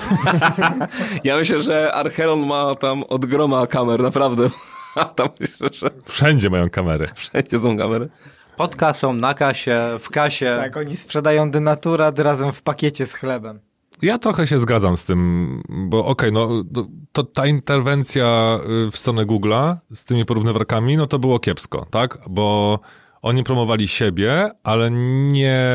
*laughs* ja myślę, że Archeron ma tam od groma kamer, naprawdę. *laughs* Tam myślę, że Wszędzie mają kamery. wszędzie są kamery. Pod kasą, na kasie, w kasie. Tak, oni sprzedają denaturat razem w pakiecie z chlebem. Ja trochę się zgadzam z tym, bo okej, no to- to ta interwencja y, w stronę Google'a z tymi porównywarkami, no to było kiepsko, tak? Bo oni promowali siebie, ale nie,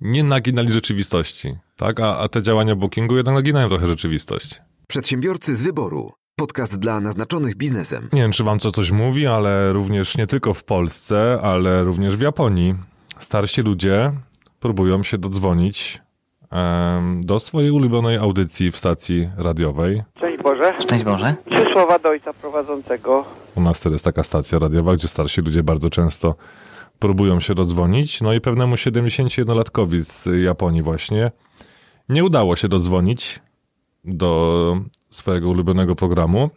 nie naginali rzeczywistości, tak? A, a te działania Bookingu jednak naginają trochę rzeczywistość. Przedsiębiorcy z wyboru. Podcast dla naznaczonych biznesem. Nie wiem, czy wam to coś mówi, ale również nie tylko w Polsce, ale również w Japonii starsi ludzie próbują się dodzwonić em, do swojej ulubionej audycji w stacji radiowej. Szczęść Boże. Szczęść Boże. Trzy słowa do ojca prowadzącego. U nas teraz jest taka stacja radiowa, gdzie starsi ludzie bardzo często próbują się dodzwonić. No i pewnemu 71-latkowi z Japonii właśnie nie udało się dodzwonić do swojego ulubionego programu,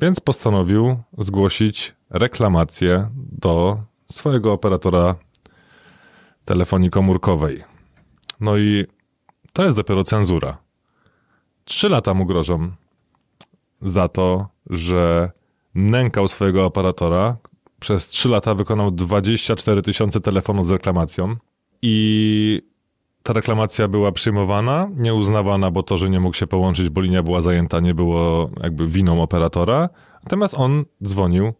więc postanowił zgłosić reklamację do swojego operatora telefonii komórkowej. No i to jest dopiero cenzura. Trzy lata mu grożą za to, że nękał swojego operatora. Przez trzy lata wykonał 24 tysiące telefonów z reklamacją i ta reklamacja była przyjmowana, nieuznawana, bo to, że nie mógł się połączyć, bo linia była zajęta, nie było jakby winą operatora. Natomiast on dzwonił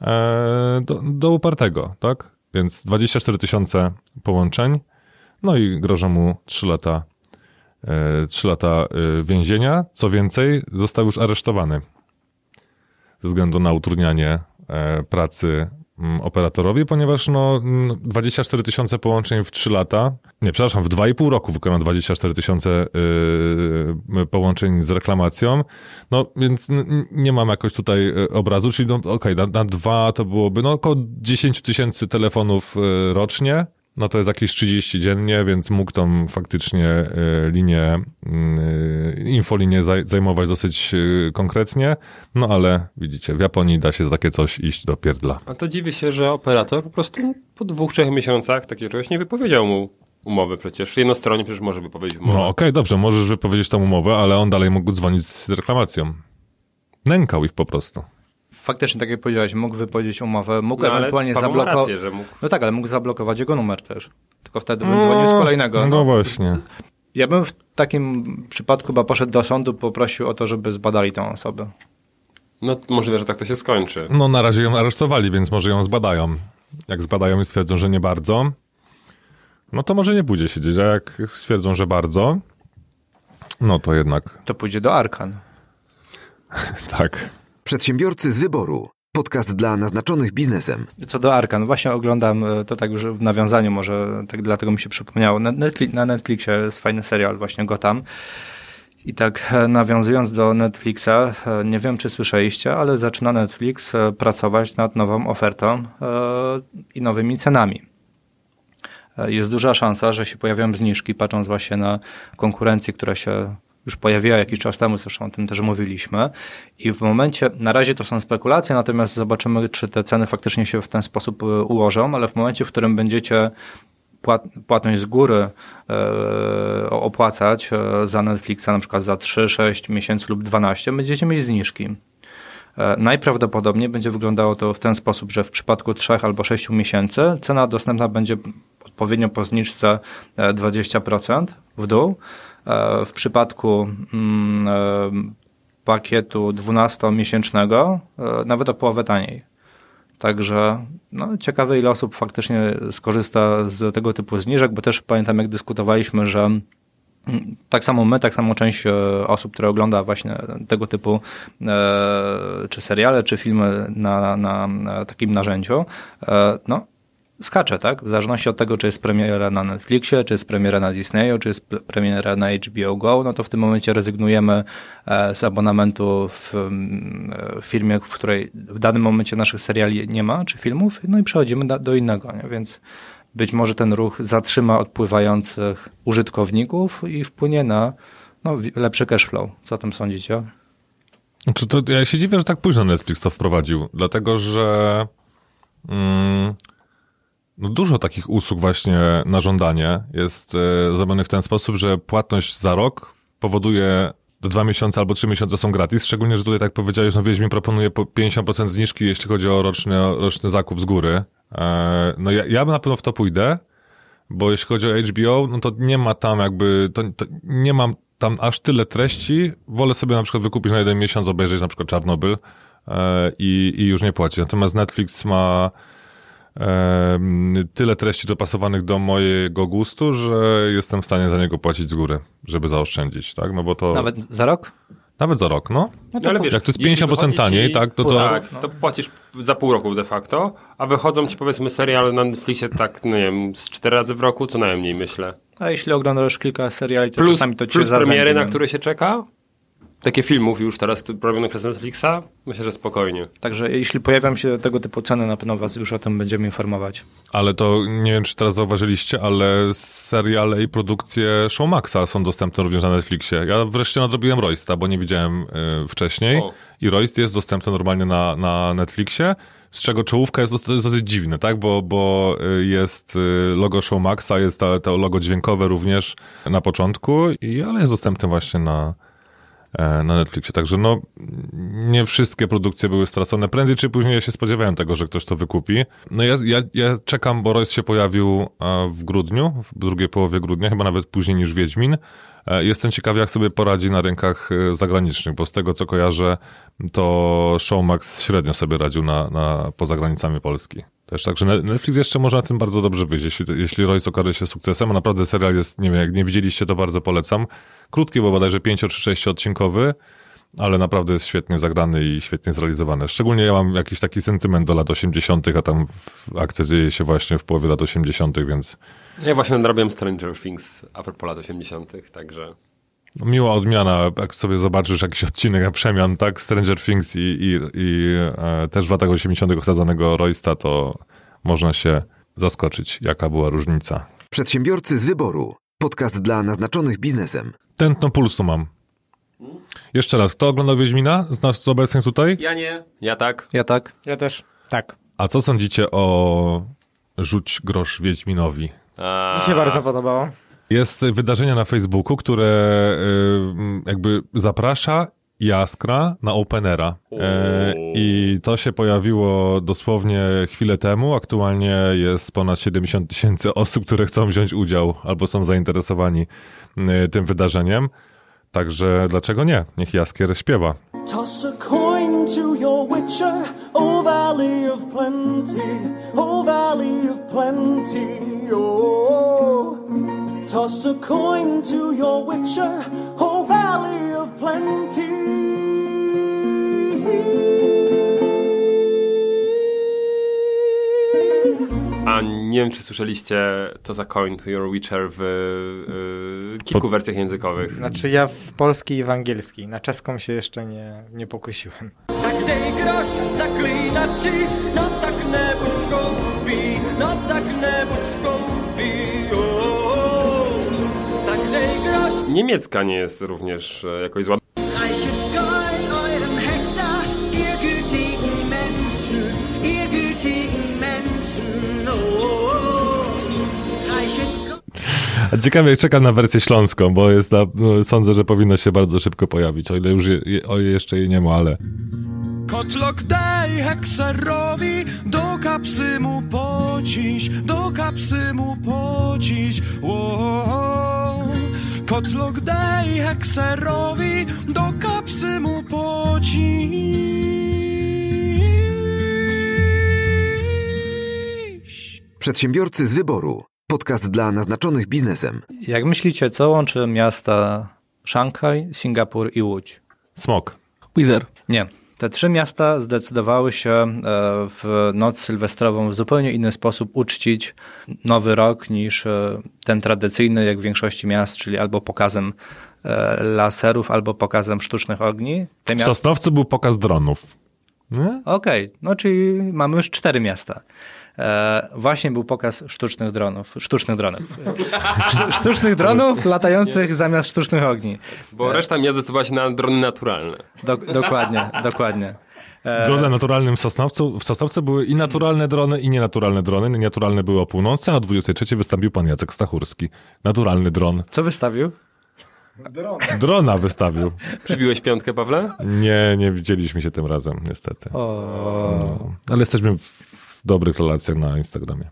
e, do, do upartego, tak? Więc 24 tysiące połączeń, no i grożą mu 3 lata, e, 3 lata e, więzienia. Co więcej, został już aresztowany ze względu na utrudnianie pracy mm, operatorowi, ponieważ no, mm, 24 tysiące połączeń w 3 lata, nie, przepraszam, w 2,5 roku wykonał 24 tysiące y, połączeń z reklamacją, no więc nie mam jakoś tutaj y, obrazu, czyli no, okej, na, na dwa to byłoby no, około 10 tysięcy telefonów y, rocznie, no to jest jakieś 30 dziennie, więc mógł tam faktycznie y, linię, y, infolinię zaj- zajmować dosyć y, konkretnie, no ale widzicie, w Japonii da się za takie coś iść do pierdla. A to dziwię się, że operator po prostu po dwóch, trzech miesiącach takiego czegoś nie wypowiedział mu umowy przecież. Jednostronnie przecież może wypowiedzieć umowę. No okej, dobrze, możesz wypowiedzieć tą umowę, ale on dalej mógł dzwonić z reklamacją. Nękał ich po prostu. Faktycznie, tak jak powiedziałeś, mógł wypowiedzieć umowę, mógł No, ewentualnie zablokować. rację, że mógł. No tak, ale mógł zablokować jego numer też. Tylko wtedy bym dzwonił z kolejnego. No właśnie. Ja bym w takim przypadku chyba poszedł do sądu, poprosił o to, żeby zbadali tę osobę. No możliwe, że tak to się skończy. No na razie ją aresztowali, więc może ją zbadają. Jak zbadają i stwierdzą, że nie bardzo, no to może nie pójdzie siedzieć, a jak stwierdzą, że bardzo, no to jednak To pójdzie do Arkan. *laughs* tak. Przedsiębiorcy z wyboru. Podcast dla naznaczonych biznesem. Co do Arkan, właśnie oglądam, e, to tak już w nawiązaniu może, tak dlatego mi się przypomniało, na, na Netflixie jest fajny serial właśnie Gotham. I tak e, nawiązując do Netflixa, e, nie wiem czy słyszeliście, ale zaczyna Netflix pracować nad nową ofertą i nowymi cenami. Jest duża szansa, że się pojawią zniżki, patrząc właśnie na konkurencję, która się już pojawiła jakiś czas temu, zresztą o tym też mówiliśmy. I w momencie, na razie to są spekulacje, natomiast zobaczymy, czy te ceny faktycznie się w ten sposób e, ułożą, ale w momencie, w którym będziecie płat, płatność z góry e, opłacać e, za Netflixa, na przykład za 3, 6 miesięcy lub 12, będziecie mieć zniżki. Najprawdopodobniej będzie wyglądało to w ten sposób, że w przypadku 3 albo 6 miesięcy cena dostępna będzie odpowiednio po zniżce e, 20% w dół. E, W przypadku mm, e, pakietu 12-miesięcznego e, nawet o połowę taniej. Także no, ciekawe ile osób faktycznie skorzysta z tego typu zniżek, bo też pamiętam jak dyskutowaliśmy, że mm, tak samo my, tak samo część osób, które ogląda właśnie tego typu czy seriale, czy filmy na, na, takim narzędziu, no skacze, tak? W zależności od tego, czy jest premiera na Netflixie, czy jest premiera na Disneyu, czy jest premiera na HBO Go, no to w tym momencie rezygnujemy e, z abonamentu w mm, e, firmie, w której w danym momencie naszych seriali nie ma, czy filmów, no i przechodzimy do innego, nie? Więc być może ten ruch zatrzyma odpływających użytkowników i wpłynie na no, lepszy cash flow. Co o tym sądzicie? Czy to, ja się dziwię, że tak późno Netflix to wprowadził, dlatego że mm, no dużo takich usług właśnie na żądanie jest e, zrobionych w ten sposób, że płatność za rok powoduje do dwa miesiące albo trzy miesiące są gratis, szczególnie, że tutaj tak powiedziałeś, no Wiedźmin proponuje po 50% zniżki, jeśli chodzi o roczny, roczny zakup z góry. E, no ja, ja na pewno w to pójdę, bo jeśli chodzi o HBO, no to nie ma tam jakby, to, to nie mam tam aż tyle treści. Wolę sobie na przykład wykupić na jeden miesiąc, obejrzeć na przykład Czarnobyl e, i, i już nie płacić. Natomiast Netflix ma tyle treści dopasowanych do mojego gustu, że jestem w stanie za niego płacić z góry, żeby zaoszczędzić, tak? No bo to... Nawet, Nawet za rok? za rok, no. No, ale wiesz, jak to jest jeśli 50% wychodzi taniej, tak, to to- Tak, to płacisz za pół roku de facto, a wychodzą ci powiedzmy seriale na Netflixie tak, no nie wiem, z cztery razy w roku, co najmniej myślę. A jeśli oglądasz kilka seriali, to Plus, czasami to ci plus premiery, na nie? które się czeka. Takie filmów już teraz robionych przez Netflixa, myślę, że spokojnie. Także jeśli pojawią się tego typu ceny, na pewno was już o tym będziemy informować. Ale to nie wiem, czy teraz zauważyliście, ale seriale i produkcje Showmaxa są dostępne również na Netflixie. Ja wreszcie nadrobiłem Roysta, bo nie widziałem y, wcześniej. O. I Royst jest dostępny normalnie na, na Netflixie. z czego czołówka jest, jest dosyć dziwne, tak? Bo, bo y, jest y, logo Showmaxa, jest ta, to logo dźwiękowe również na początku, i, ale jest dostępne właśnie na, na Netflixie. Także no, nie wszystkie produkcje były stracone. Prędzej czy później się spodziewałem tego, że ktoś to wykupi. No ja, ja, ja czekam, bo Royce się pojawił e, w grudniu, w drugiej połowie grudnia, chyba nawet później niż Wiedźmin. E, Jestem ciekawy, jak sobie poradzi na rynkach e, zagranicznych, bo z tego co kojarzę, to Showmax średnio sobie radził na, na, poza granicami Polski. Też także Ne- Netflix jeszcze może na tym bardzo dobrze wyjść, jeśli, jeśli Royce okaże się sukcesem, a naprawdę serial jest, nie wiem, jak nie widzieliście, to bardzo polecam. Krótki, bo bodajże 5 czy 6 odcinkowy, ale naprawdę jest świetnie zagrany i świetnie zrealizowany. Szczególnie ja mam jakiś taki sentyment do lat 80., a tam akcja dzieje się właśnie w połowie lat 80., więc Ja właśnie nadrobiłem Stranger Things a propos lat 80., także... No, Miła odmiana, jak sobie zobaczysz jakiś odcinek przemian, tak, Stranger Things i, i, i e, też w latach 80. osadzonego Roysta, to można się zaskoczyć, jaka była różnica. Przedsiębiorcy z wyboru. Podcast dla naznaczonych biznesem. Tętno pulsu mam. Jeszcze raz, kto oglądał Wiedźmina z nas obecnych tutaj? Ja nie. Ja tak. Ja tak. Ja też. Tak. A co sądzicie o Rzuć grosz Wiedźminowi? A... Mi się bardzo podobało. Jest wydarzenie na Facebooku, które y, jakby zaprasza Jaskra na Openera. E, I to się pojawiło dosłownie chwilę temu. Aktualnie jest ponad 70 tysięcy osób, które chcą wziąć udział albo są zainteresowani y, tym wydarzeniem. Także dlaczego nie? Niech Jaskier śpiewa. Toss a coin to your witcher, O Valley of Plenty, O Valley of Plenty, oh. Toss a coin to your witcher, O Valley of Plenty. A nie wiem, czy słyszeliście to za Coin to Your Witcher w y, kilku wersjach językowych. Znaczy ja w polskiej i w angielskiej. Na czeską się jeszcze nie, nie pokusiłem. Tak dej grosz zaklinači, no tak nebuď skoupí, no tak Niemiecka nie jest również e, jakoś zła. Oh. Reichet Gold. A ciekawie, czekam na wersję śląską, bo jest na, no, sądzę, że powinna się bardzo szybko pojawić, o ile już je, o, jeszcze jej nie ma, ale... Kotlok daj hekserowi, do kapsy mu pociś, do kapsy mu pociś, Ło. Kotlok daj hekserowi, do kapsy mu pociś. Przedsiębiorcy z wyboru. Podcast dla naznaczonych biznesem. Jak myślicie, co łączy miasta Szanghaj, Singapur i Łódź? Smok. Wizer. Nie. Te trzy miasta zdecydowały się e, w noc sylwestrową w zupełnie inny sposób uczcić nowy rok niż e, ten tradycyjny, jak w większości miast, czyli albo pokazem e, laserów, albo pokazem sztucznych ogni. Te W. Sosnowcu był pokaz dronów. Okej, no czyli mamy już cztery miasta. E, właśnie był pokaz sztucznych dronów. Sztucznych dronów. Sztu, sztucznych dronów latających zamiast sztucznych ogni. Bo reszta miast zdecydowała się na drony naturalne. Do, dokładnie, dokładnie. E, Drony naturalnym w Sosnowcu. W Sosnowcu były i naturalne drony, i nienaturalne drony. Naturalne były o północy, a o 23 wystąpił pan Jacek Stachurski. Naturalny dron. co wystawił? Drona wystawił. Przybiłeś piątkę, Pawle? Nie, nie widzieliśmy się tym razem, niestety. O... No, ale jesteśmy w, w dobrych relacjach na Instagramie.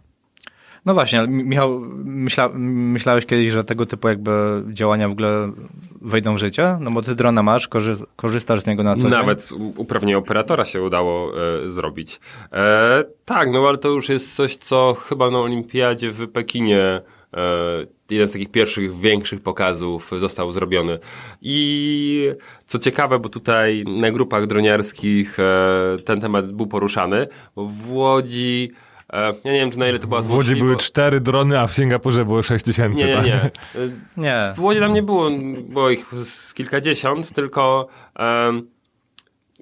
No właśnie, ale Michał, myśla, myślałeś kiedyś, że tego typu jakby działania w ogóle wejdą w życie? No bo ty drona masz, korzy, korzystasz z niego na co dzień. Nawet uprawnienie operatora się udało e, zrobić. E, tak, no ale to już jest coś, co chyba na olimpiadzie w Pekinie e, jeden z takich pierwszych większych pokazów został zrobiony. I co ciekawe, bo tutaj na grupach droniarskich e, ten temat był poruszany, bo w Łodzi e, ja nie wiem, czy na ile to była W Łodzi były cztery drony, a w Singapurze było 6 tysięcy. Nie, nie, tak? nie. E, Nie. w Łodzi tam nie było, było ich z kilkadziesiąt, tylko em,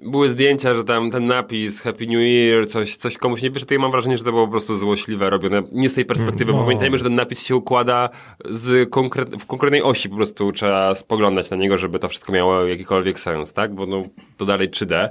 były zdjęcia, że tam ten napis Happy New Year, coś, coś komuś nie wyszedł. Ja mam wrażenie, że to było po prostu złośliwe robione. Nie z tej perspektywy, bo No. pamiętajmy, że ten napis się układa z konkret, w konkretnej osi, po prostu trzeba spoglądać na niego, żeby to wszystko miało jakikolwiek sens, tak? Bo no, to dalej 3D.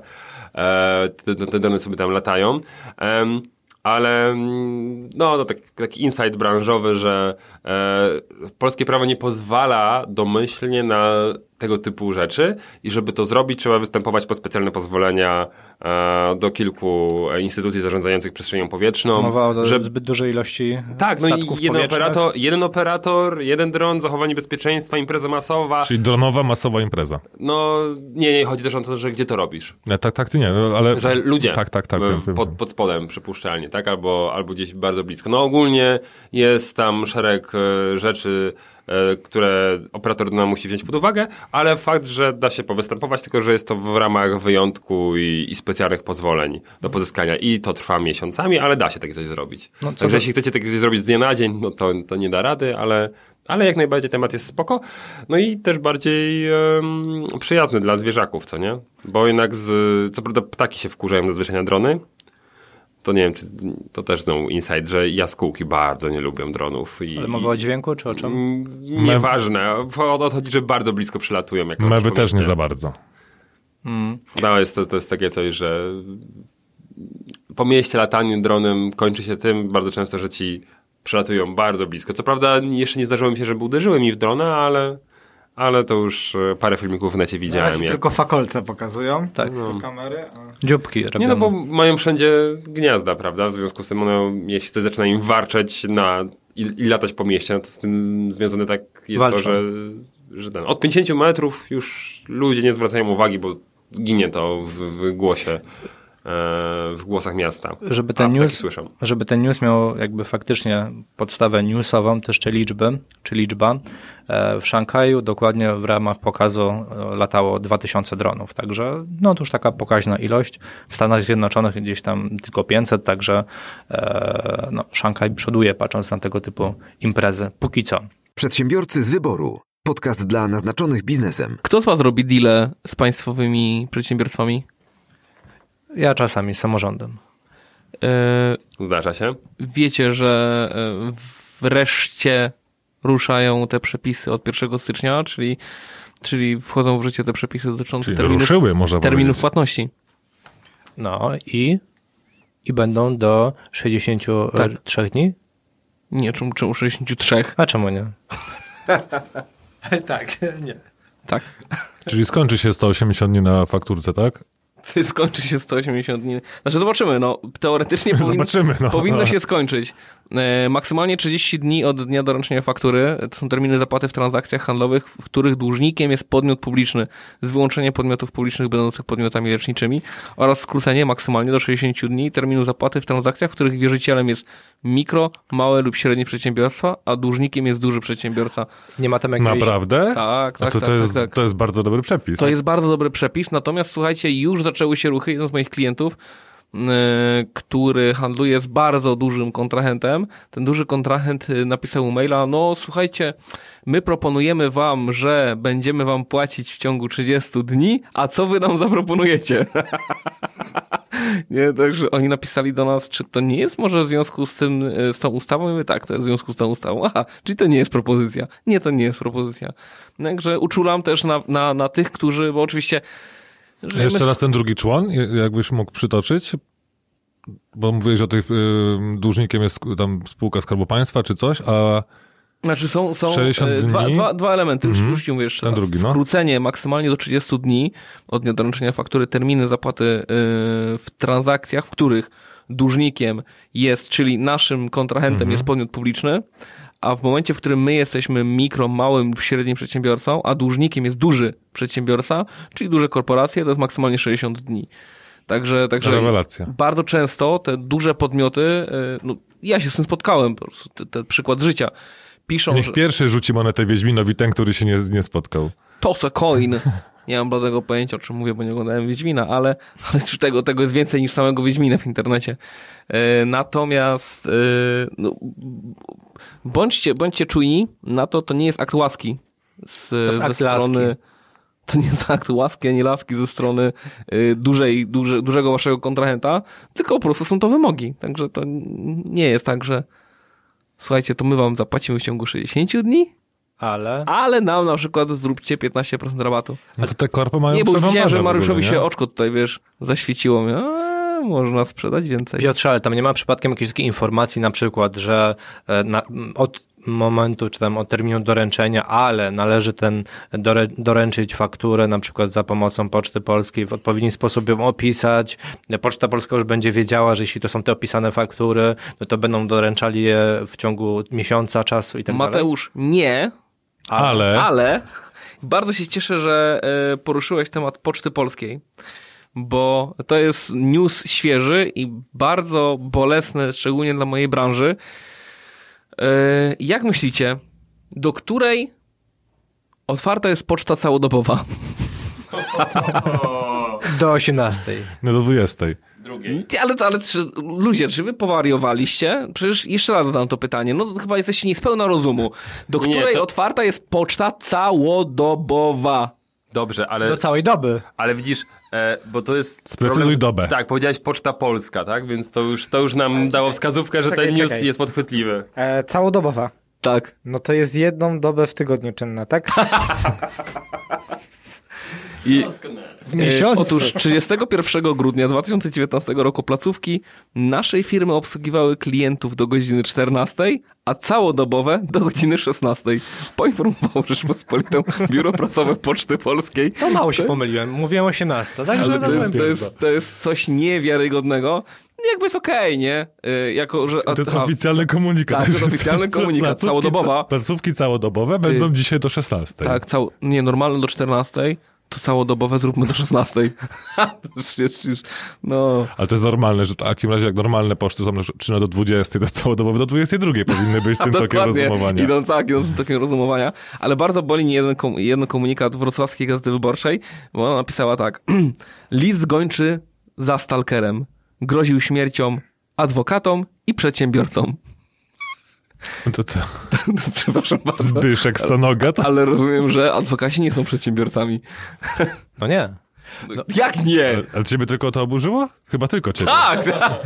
e, te, te sobie tam latają. Em, ale mm, no, to tak, taki insight branżowy, że e, polskie prawo nie pozwala domyślnie na tego typu rzeczy i żeby to zrobić, trzeba występować po specjalne pozwolenia e, do kilku instytucji zarządzających przestrzenią powietrzną. Mowa o że- zbyt dużej ilości tak, no statków i jeden powietrznych. operator, jeden operator, jeden dron, zachowanie bezpieczeństwa, impreza masowa. Czyli dronowa, masowa impreza. No nie, nie, chodzi też o to, że gdzie to robisz. Nie, tak, tak, ty nie, ale... Że ludzie Tak, tak, tak. wiem. pod, pod spodem przypuszczalnie, tak? Albo, albo gdzieś bardzo blisko. No ogólnie jest tam szereg e, rzeczy, e, które operator drona musi wziąć pod uwagę, ale fakt, że da się powystępować, tylko że jest to w ramach wyjątku i, i specjalnych pozwoleń do pozyskania i to trwa miesiącami, ale da się takie coś zrobić. No, Także do- jeśli chcecie takie coś zrobić z dnia na dzień, no to, to nie da rady, ale, ale jak najbardziej temat jest spoko. No i też bardziej em, przyjazny dla zwierzaków, co nie? Bo jednak z, co prawda ptaki się wkurzają na drony, to nie wiem, czy to też znowu insight, że jaskółki bardzo nie lubią dronów. I, Ale mowa o dźwięku, czy o czym? Mm, Nieważne. O to chodzi, że bardzo blisko przylatują. Jak Mewy też nie za bardzo. No, jest to, to jest takie coś, że po mieście latanie dronem kończy się tym bardzo często, że ci przylatują bardzo blisko. Co prawda jeszcze nie zdarzyło mi się, żeby uderzyły mi w drona, ale, ale to już e, parę filmików w necie Na widziałem. Jak... tylko fakolce pokazują. Tak. Do kamery. a- Dzióbki robią. Nie no, bo mają wszędzie gniazda, prawda? W związku z tym one, jeśli coś zaczyna im warczeć na, i, i latać po mieście, no to z tym związane tak jest Walczą. to, że, że ten, od 50 metrów już ludzie nie zwracają uwagi, bo ginie to w, w głosie, w głosach miasta. Żeby ten, news, żeby ten news miał jakby faktycznie podstawę newsową, też te liczby, czy liczba. e, W Szanghaju dokładnie w ramach pokazu e, latało 2000 dronów, także no to już taka pokaźna ilość. W Stanach Zjednoczonych gdzieś tam tylko 500, także e, no, Szanghaj przoduje patrząc na tego typu imprezy. Póki co. Przedsiębiorcy z wyboru. Podcast dla naznaczonych biznesem. Kto z was robi deale z państwowymi przedsiębiorstwami? Ja czasami z samorządem. E, Zdarza się. wiecie, że e, wreszcie ruszają te przepisy od 1 stycznia, czyli, czyli wchodzą w życie te przepisy dotyczące Czyli terminów, ruszyły, można terminów powiedzieć. płatności. No i, i będą do 63 dni? Nie, czemu, czemu 63? A czemu nie? *laughs* tak, nie. Tak. Czyli skończy się 180 dni na fakturce, tak? Skończy się 180 dni. Znaczy zobaczymy, no teoretycznie *laughs* powin... Zobaczymy, no. powinno się skończyć. E, maksymalnie 30 dni od dnia doręczenia faktury to są terminy zapłaty w transakcjach handlowych, w których dłużnikiem jest podmiot publiczny, z wyłączeniem podmiotów publicznych będących podmiotami leczniczymi oraz skrócenie maksymalnie do 60 dni terminu zapłaty w transakcjach, w których wierzycielem jest mikro, małe lub średnie przedsiębiorstwa, a dłużnikiem jest duży przedsiębiorca. Nie ma tam jakiegoś... Naprawdę? Tak, tak, to, tak, to, tak, jest, tak. to jest bardzo dobry przepis. To jest bardzo dobry przepis, natomiast słuchajcie, już zaczęły się ruchy. Jeden z moich klientów, który handluje z bardzo dużym kontrahentem, ten duży kontrahent yy, napisał maila, no słuchajcie, my proponujemy wam, że będziemy wam płacić w ciągu 30 dni, a co wy nam zaproponujecie? *laughs* Nie, także oni napisali do nas, czy to nie jest może w związku z tym, yy, z tą ustawą? I my tak, to jest w związku z tą ustawą. Aha, czyli to nie jest propozycja. Nie, to nie jest propozycja. Także uczulam też na, na, na tych, którzy, bo oczywiście żyjemy Jeszcze w- raz ten drugi człon, jakbyś mógł przytoczyć? Bo mówiłeś o tych, y, dłużnikiem jest tam spółka Skarbu Państwa czy coś, a Znaczy są, są 60 e, dwa, dwa, dwa elementy, już, Mhm. już ci mówię jeszcze Ten raz. drugi, no. Skrócenie maksymalnie do 30 dni od dnia doręczenia faktury terminy zapłaty e, w transakcjach, w których dłużnikiem jest, czyli naszym kontrahentem Mhm. jest podmiot publiczny, a w momencie, w którym my jesteśmy mikro, małym lub średnim przedsiębiorcą, a dłużnikiem jest duży przedsiębiorca, czyli duże korporacje, to jest maksymalnie 60 dni. Także, także Rewelacja. bardzo często te duże podmioty, e, no, ja się z tym spotkałem, po prostu, te, ten przykład z życia, piszą, niech że pierwszy rzuci monetę Wiedźminowi ten, który się nie, nie spotkał. toss a coin. Nie mam bladego pojęcia, o czym mówię, bo nie oglądałem Wiedźmina, ale, ale tego, tego jest więcej niż samego Wiedźmina w internecie. E, natomiast e, no, bądźcie, bądźcie czujni na to, to nie jest akt łaski z, ze strony... laski. To nie jest akt łaski ani laski ze strony y, dużej, duże, dużego waszego kontrahenta, tylko po prostu są to wymogi. Także to nie jest tak, że słuchajcie, to my wam zapłacimy w ciągu 60 dni, Ale... Ale nam na przykład zróbcie 15% rabatu. No to te korpo mają Nie, bo widziałem, że ogóle, Mariuszowi nie? się oczko tutaj, wiesz, zaświeciło. A, można sprzedać więcej. Piotrze, ale tam nie ma przypadkiem jakiejś takiej informacji na przykład, że e, na, od momentu, czy tam od terminu doręczenia, ale należy ten dore, doręczyć fakturę na przykład za pomocą Poczty Polskiej, w odpowiedni sposób ją opisać. Poczta Polska już będzie wiedziała, że jeśli to są te opisane faktury, no to będą doręczali je w ciągu miesiąca czasu i tak dalej. Mateusz, nie, Ale, ale bardzo się cieszę, że e, poruszyłeś temat Poczty Polskiej, bo to jest news świeży i bardzo bolesny, szczególnie dla mojej branży. E, Jak myślicie, do której otwarta jest poczta całodobowa? *laughs* Do 18. no do 20. Drugiej. Ty, Ale, ale czy, ludzie, czy wy powariowaliście? Przecież jeszcze raz zadam to pytanie. No to chyba jesteście niespełna rozumu. Do Nie, której to- otwarta jest poczta całodobowa? Dobrze, ale, Do całej doby. ale widzisz, e, bo to jest... Sprecyzuj problem- dobę. Tak, powiedziałeś Poczta Polska, tak? Więc to już, to już nam dało wskazówkę, że Czekaj, ten news jest podchwytliwy. E, całodobowa. Tak. No to jest jedną dobę w tygodniu czynna, tak? *laughs* I, W miesiącu. E, otóż 31 grudnia 2019 roku placówki naszej firmy obsługiwały klientów do godziny 14, a całodobowe do godziny 16. Poinformował Rzeczpospolitą Biuro Prasowe Poczty Polskiej. To mało się pomyliłem. Mówiłem 18, także Ale to jest, to, jest, to jest coś niewiarygodnego. Jakby jest okej, nie? Y, Jako, że, To jest oficjalny komunikat. Tak, to jest oficjalny *laughs* komunikat, Placówki całodobowa. ca- Placówki całodobowe będą dzisiaj do 16. Tak, cał, nie, normalne do 14, to całodobowe zróbmy do 16. *laughs* To jest- jest- jest- no, Ale to jest normalne, że w takim razie jak normalne poczty są czynne do 20, to całodobowe do 22 powinny być *laughs* tym tokiem rozumowania. Idą tak, idą z tokiem rozumowania. Ale bardzo boli mnie jeden, kom, jeden komunikat Wrocławskiej Gazety Wyborczej, bo ona napisała tak. *clears throat* List gończy za stalkerem. Groził śmiercią adwokatom i przedsiębiorcom. To, to, *laughs* Przepraszam bardzo. Zbyszek Stanogat. Ale rozumiem, że adwokaci nie są przedsiębiorcami. No nie. Jak nie? Ale ciebie tylko to oburzyło? Chyba tylko ciebie. Tak!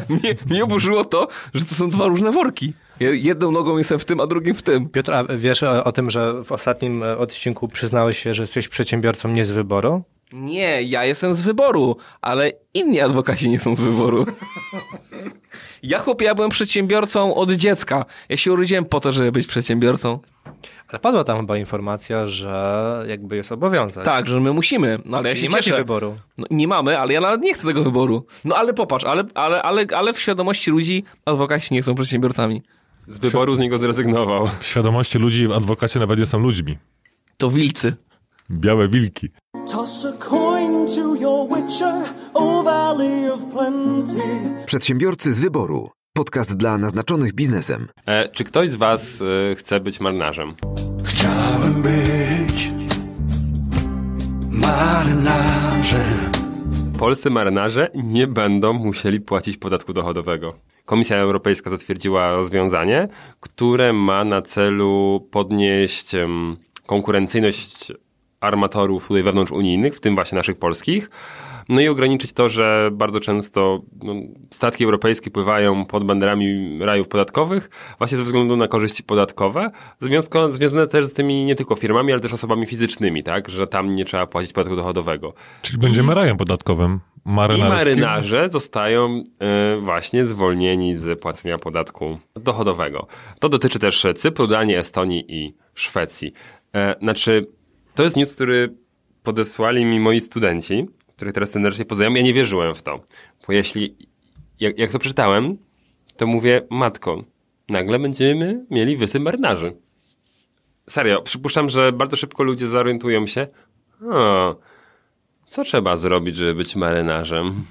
mnie, mnie oburzyło to, że to są dwa różne worki. Je- Jedną nogą jestem w tym, a drugim w tym. Piotr, a wiesz o, o tym, że w ostatnim e, odcinku przyznałeś się, że jesteś przedsiębiorcą nie z wyboru? Nie, ja jestem z wyboru, ale inni adwokaci nie są z wyboru. *laughs* Ja chłopie, ja byłem przedsiębiorcą od dziecka. Ja się urodziłem po to, żeby być przedsiębiorcą. Ale padła tam chyba informacja, że jakby jest obowiązek. Tak, że my musimy. No ale ja się nie macie wyboru. No, nie mamy, ale ja nawet nie chcę tego wyboru. No ale popatrz, ale, ale, ale, ale w świadomości ludzi adwokaci nie są przedsiębiorcami. Z wyboru z niego zrezygnował. W świadomości ludzi adwokaci nawet nie są ludźmi. To wilcy. Białe wilki. Toss a coin to your witcher, O Valley of Plenty. Przedsiębiorcy z wyboru. Podcast dla naznaczonych biznesem. E, czy ktoś z was e, chce być marynarzem? Chciałem być marynarzem. Polscy marynarze nie będą musieli płacić podatku dochodowego. Komisja Europejska zatwierdziła rozwiązanie, które ma na celu podnieść konkurencyjność armatorów tutaj wewnątrzunijnych, w tym właśnie naszych polskich, no i ograniczyć to, że bardzo często no, statki europejskie pływają pod banderami rajów podatkowych właśnie ze względu na korzyści podatkowe, związko, związane też z tymi nie tylko firmami, ale też osobami fizycznymi, tak, że tam nie trzeba płacić podatku dochodowego. Czyli będziemy rajem podatkowym. I Marynarskim. marynarze zostają e, właśnie zwolnieni z płacenia podatku dochodowego. To dotyczy też Cypru, Danii, Estonii i Szwecji. E, Znaczy, to jest news, który podesłali mi moi studenci, których teraz serdecznie pozdrawiam. Ja nie wierzyłem w to, bo jeśli, jak, jak to przeczytałem, to mówię, matko, nagle będziemy mieli wysyp marynarzy. Serio, przypuszczam, że bardzo szybko ludzie zorientują się, o, co trzeba zrobić, żeby być marynarzem?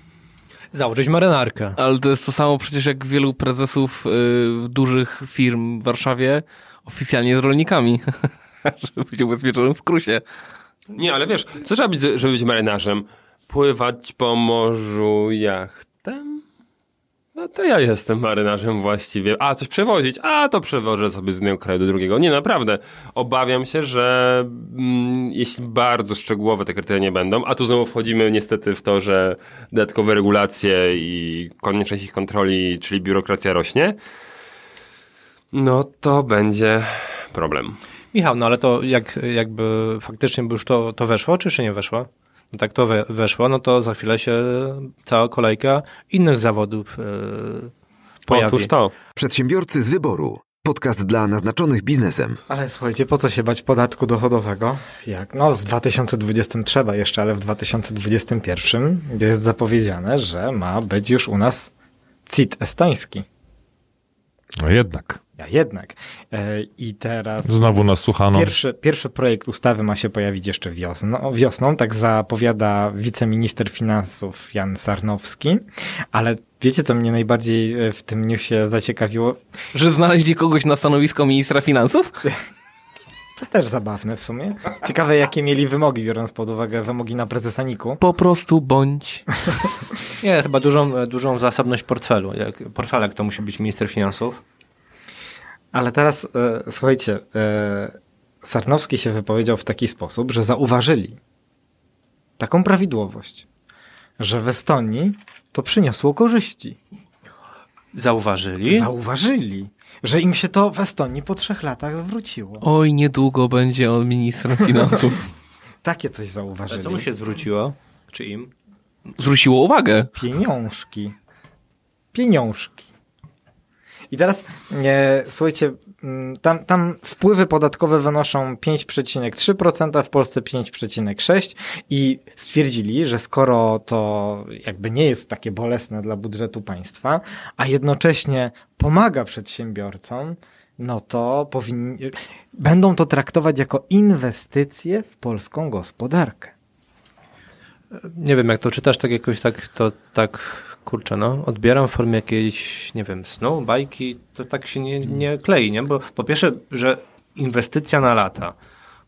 Założyć marynarkę. Ale to jest to samo przecież jak wielu prezesów y, dużych firm w Warszawie oficjalnie z rolnikami. *laughs* *laughs* żeby być ubezpieczonym w krusie. Nie, ale wiesz, co trzeba być, żeby być marynarzem? Pływać po morzu jachtem? No to ja jestem marynarzem właściwie. A, coś przewozić? A, to przewożę sobie z jednego kraju do drugiego. Nie, naprawdę. Obawiam się, że mm, jeśli bardzo szczegółowe te kryteria nie będą, a tu znowu wchodzimy niestety w to, że dodatkowe regulacje i konieczność ich kontroli, czyli biurokracja rośnie, no to będzie problem. Michał, no ale to jak, jakby faktycznie by już to, to weszło, czy jeszcze nie weszło? No tak to we, weszło, no to za chwilę się cała kolejka innych zawodów yy, pojawi. Otóż to. Przedsiębiorcy z wyboru. Podcast dla naznaczonych biznesem. Ale słuchajcie, po co się bać podatku dochodowego? Jak? No, w 2020 trzeba jeszcze, ale w 2021 jest zapowiedziane, że ma być już u nas CIT estoński. No jednak. Ja jednak. E, I teraz. Znowu nas słuchano. Pierwszy, pierwszy projekt ustawy ma się pojawić jeszcze wiosną, wiosną, tak zapowiada wiceminister finansów Jan Sarnowski. Ale wiecie, co mnie najbardziej e, w tym newsie zaciekawiło? Że znaleźli kogoś na stanowisko ministra finansów? *laughs* To też zabawne w sumie. Ciekawe, jakie mieli wymogi, biorąc pod uwagę wymogi na prezesa NIK-u. Po prostu bądź. Nie, chyba dużą, dużą zasobność portfelu. Jak, portfelek to musi być minister finansów. Ale teraz, e, słuchajcie, e, Sarnowski się wypowiedział w taki sposób, że zauważyli taką prawidłowość, że w Estonii to przyniosło korzyści. Zauważyli? Zauważyli, że im się to w Estonii po trzech latach zwróciło. Oj, niedługo będzie on ministrem finansów. *laughs* Takie coś Ale zauważyli. co mu się zwróciło? Czy im? Zwróciło uwagę. Pieniążki. Pieniążki. I teraz, e, słuchajcie, mm, tam, tam wpływy podatkowe wynoszą 5,3%, w Polsce 5,6% i stwierdzili, że skoro to jakby nie jest takie bolesne dla budżetu państwa, a jednocześnie pomaga przedsiębiorcom, no to powinni, będą to traktować jako inwestycje w polską gospodarkę. Nie wiem, jak to czytasz, tak jakoś tak, to tak, kurczę, no, odbieram w formie jakiejś, nie wiem, snu, bajki, to tak się nie, nie klei, nie? Bo po pierwsze, że inwestycja na lata.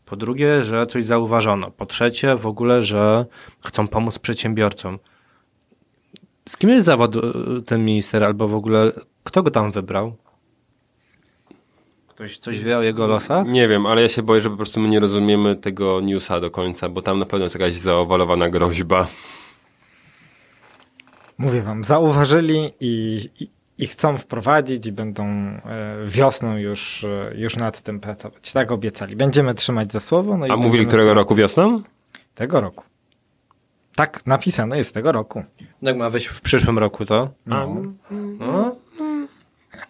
Po drugie, że coś zauważono. Po trzecie, w ogóle, że chcą pomóc przedsiębiorcom. Z kim jest zawód y, ten minister, albo w ogóle kto go tam wybrał? Ktoś coś wie o jego losach? Nie wiem, ale ja się boję, że po prostu my nie rozumiemy tego newsa do końca, bo tam na pewno jest jakaś zaowalowana groźba. Mówię wam, zauważyli i, i, i chcą wprowadzić i będą e, wiosną już, e, już nad tym pracować. Tak obiecali. Będziemy trzymać za słowo. No i A mówili którego roku wiosną? Tego roku. Tak, napisane jest tego roku. Jak ma wejść w przyszłym roku, to? No. No.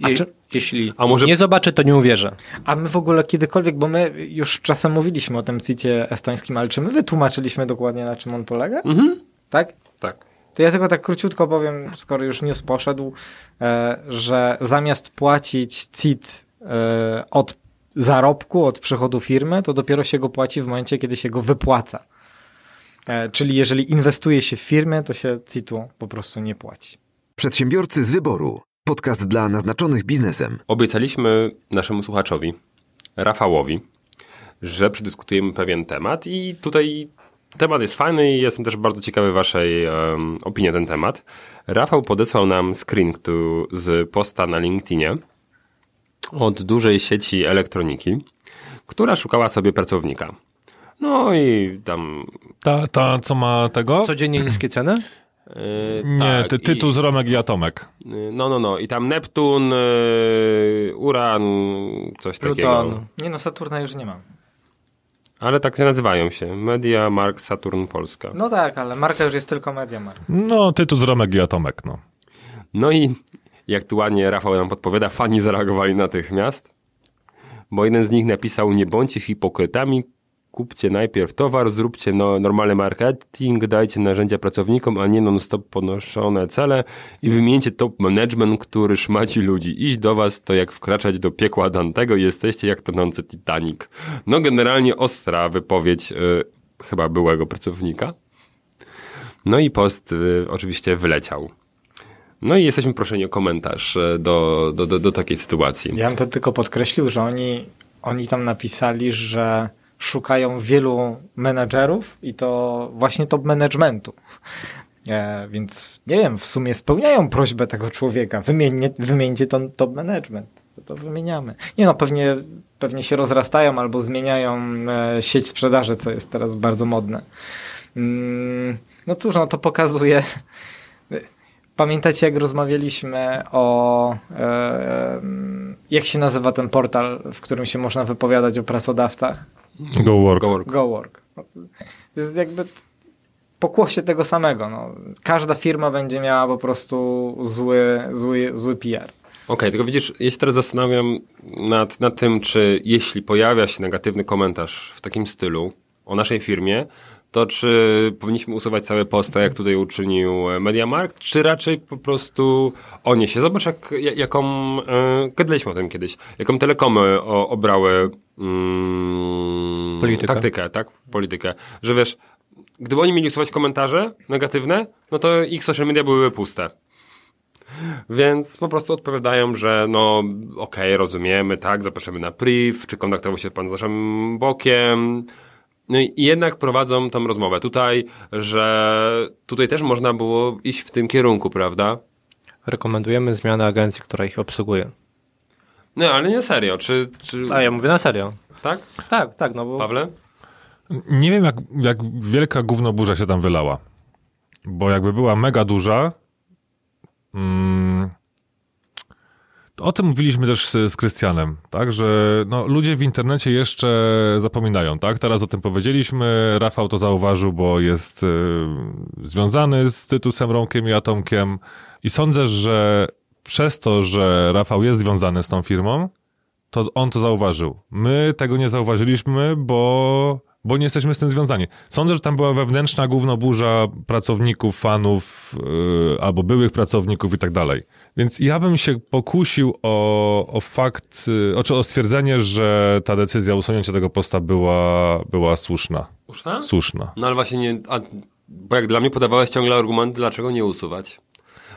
A Je, czy- Jeśli A może- nie zobaczy, to nie uwierzę. A my w ogóle kiedykolwiek, bo my już czasem mówiliśmy o tym CIT-ie estońskim, ale czy my wytłumaczyliśmy dokładnie na czym on polega? Mhm. Tak? Tak. To ja tylko tak króciutko powiem, skoro już news poszedł, e, że zamiast płacić CIT e, od zarobku, od przychodu firmy, to dopiero się go płaci w momencie, kiedy się go wypłaca. E, czyli jeżeli inwestuje się w firmę, to się CIT-u po prostu nie płaci. Przedsiębiorcy z wyboru. Podcast dla naznaczonych biznesem. Obiecaliśmy naszemu słuchaczowi, Rafałowi, że przedyskutujemy pewien temat i tutaj temat jest fajny i jestem też bardzo ciekawy waszej um, opinii na ten temat. Rafał podesłał nam screen tu z posta na LinkedInie od dużej sieci elektroniki, która szukała sobie pracownika. No i tam... Ta, ta co ma tego? Codziennie *clears throat* niskie ceny? Yy, Nie, tak, ty, tytuł i- z Romek i Atomek. Yy, No, no, no. I tam Neptun, yy, Uran, coś Pluton. takiego. Nie no, Saturna już nie mam. Ale tak się nazywają się. Media Mark Saturn Polska. No tak, ale marka już jest tylko Mediamarkt. No, tytuł z Romek i Atomek, no. No i jak tu ładnie Rafał nam podpowiada, fani zareagowali natychmiast, bo jeden z nich napisał, nie bądźcie hipokrytami, kupcie najpierw towar, zróbcie no, normalny marketing, dajcie narzędzia pracownikom, a nie non-stop ponoszone cele i wymieńcie top management, który szmaci ludzi. Iść do was to jak wkraczać do piekła Dantego jesteście jak tonący Titanic. No generalnie ostra wypowiedź y, chyba byłego pracownika. No i post y, oczywiście wyleciał. No i jesteśmy proszeni o komentarz e, do, do, do, do takiej sytuacji. Ja bym to tylko podkreślił, że oni, oni tam napisali, że szukają wielu menedżerów i to właśnie top managementu. E, więc nie wiem, w sumie spełniają prośbę tego człowieka. Wymieńcie, wymieńcie to top management. To, to wymieniamy. Nie no, pewnie, pewnie się rozrastają albo zmieniają e, sieć sprzedaży, co jest teraz bardzo modne. Mm, no cóż, no to pokazuje. Pamiętacie, jak rozmawialiśmy o e, Jak się nazywa ten portal, w którym się można wypowiadać o pracodawcach? Go work. Go work. Go Work. No to jest jakby pokłosie tego samego. No. Każda firma będzie miała po prostu zły, zły, zły PR. Okej, tylko widzisz, ja się teraz zastanawiam nad, nad tym, czy jeśli pojawia się negatywny komentarz w takim stylu o naszej firmie, to czy powinniśmy usuwać całe posty, jak tutaj uczynił MediaMarkt, czy raczej po prostu onie się. Zobacz, jak, jak- jaką, e, gadaliśmy o tym kiedyś, jaką telekomy o, obrały mm, Politykę. taktykę, tak? Politykę. Że wiesz, gdyby oni mieli usuwać komentarze negatywne, no to ich social media byłyby puste. Więc po prostu odpowiadają, że no okej, rozumiemy, tak, zapraszamy na priv, czy kontaktował się pan z naszym bokiem. No i jednak prowadzą tą rozmowę tutaj, że tutaj też można było iść w tym kierunku, prawda? Rekomendujemy zmianę agencji, która ich obsługuje. No ale nie serio, czy... czy A ja mówię na serio. tak? Tak, tak, no bo Pawle? Nie wiem, jak, jak wielka gównoburza się tam wylała. Bo jakby była mega duża. Mm, to o tym mówiliśmy też z, z Krystianem, tak? Że no, ludzie w internecie jeszcze zapominają, tak? Teraz o tym powiedzieliśmy. Rafał to zauważył, bo jest y, związany z Tytusem Romkiem i Atomkiem. I sądzę, że przez to, że Rafał jest związany z tą firmą, to on to zauważył. My tego nie zauważyliśmy, bo, bo nie jesteśmy z tym związani. Sądzę, że tam była wewnętrzna głównoburza pracowników, fanów yy, albo byłych pracowników i tak dalej. Więc ja bym się pokusił o, o fakt, yy, o, o stwierdzenie, że ta decyzja usunięcia tego posta była, była słuszna. Słuszna? Słuszna. No ale właśnie nie... A, bo jak dla mnie podawałeś ciągle argument, dlaczego nie usuwać?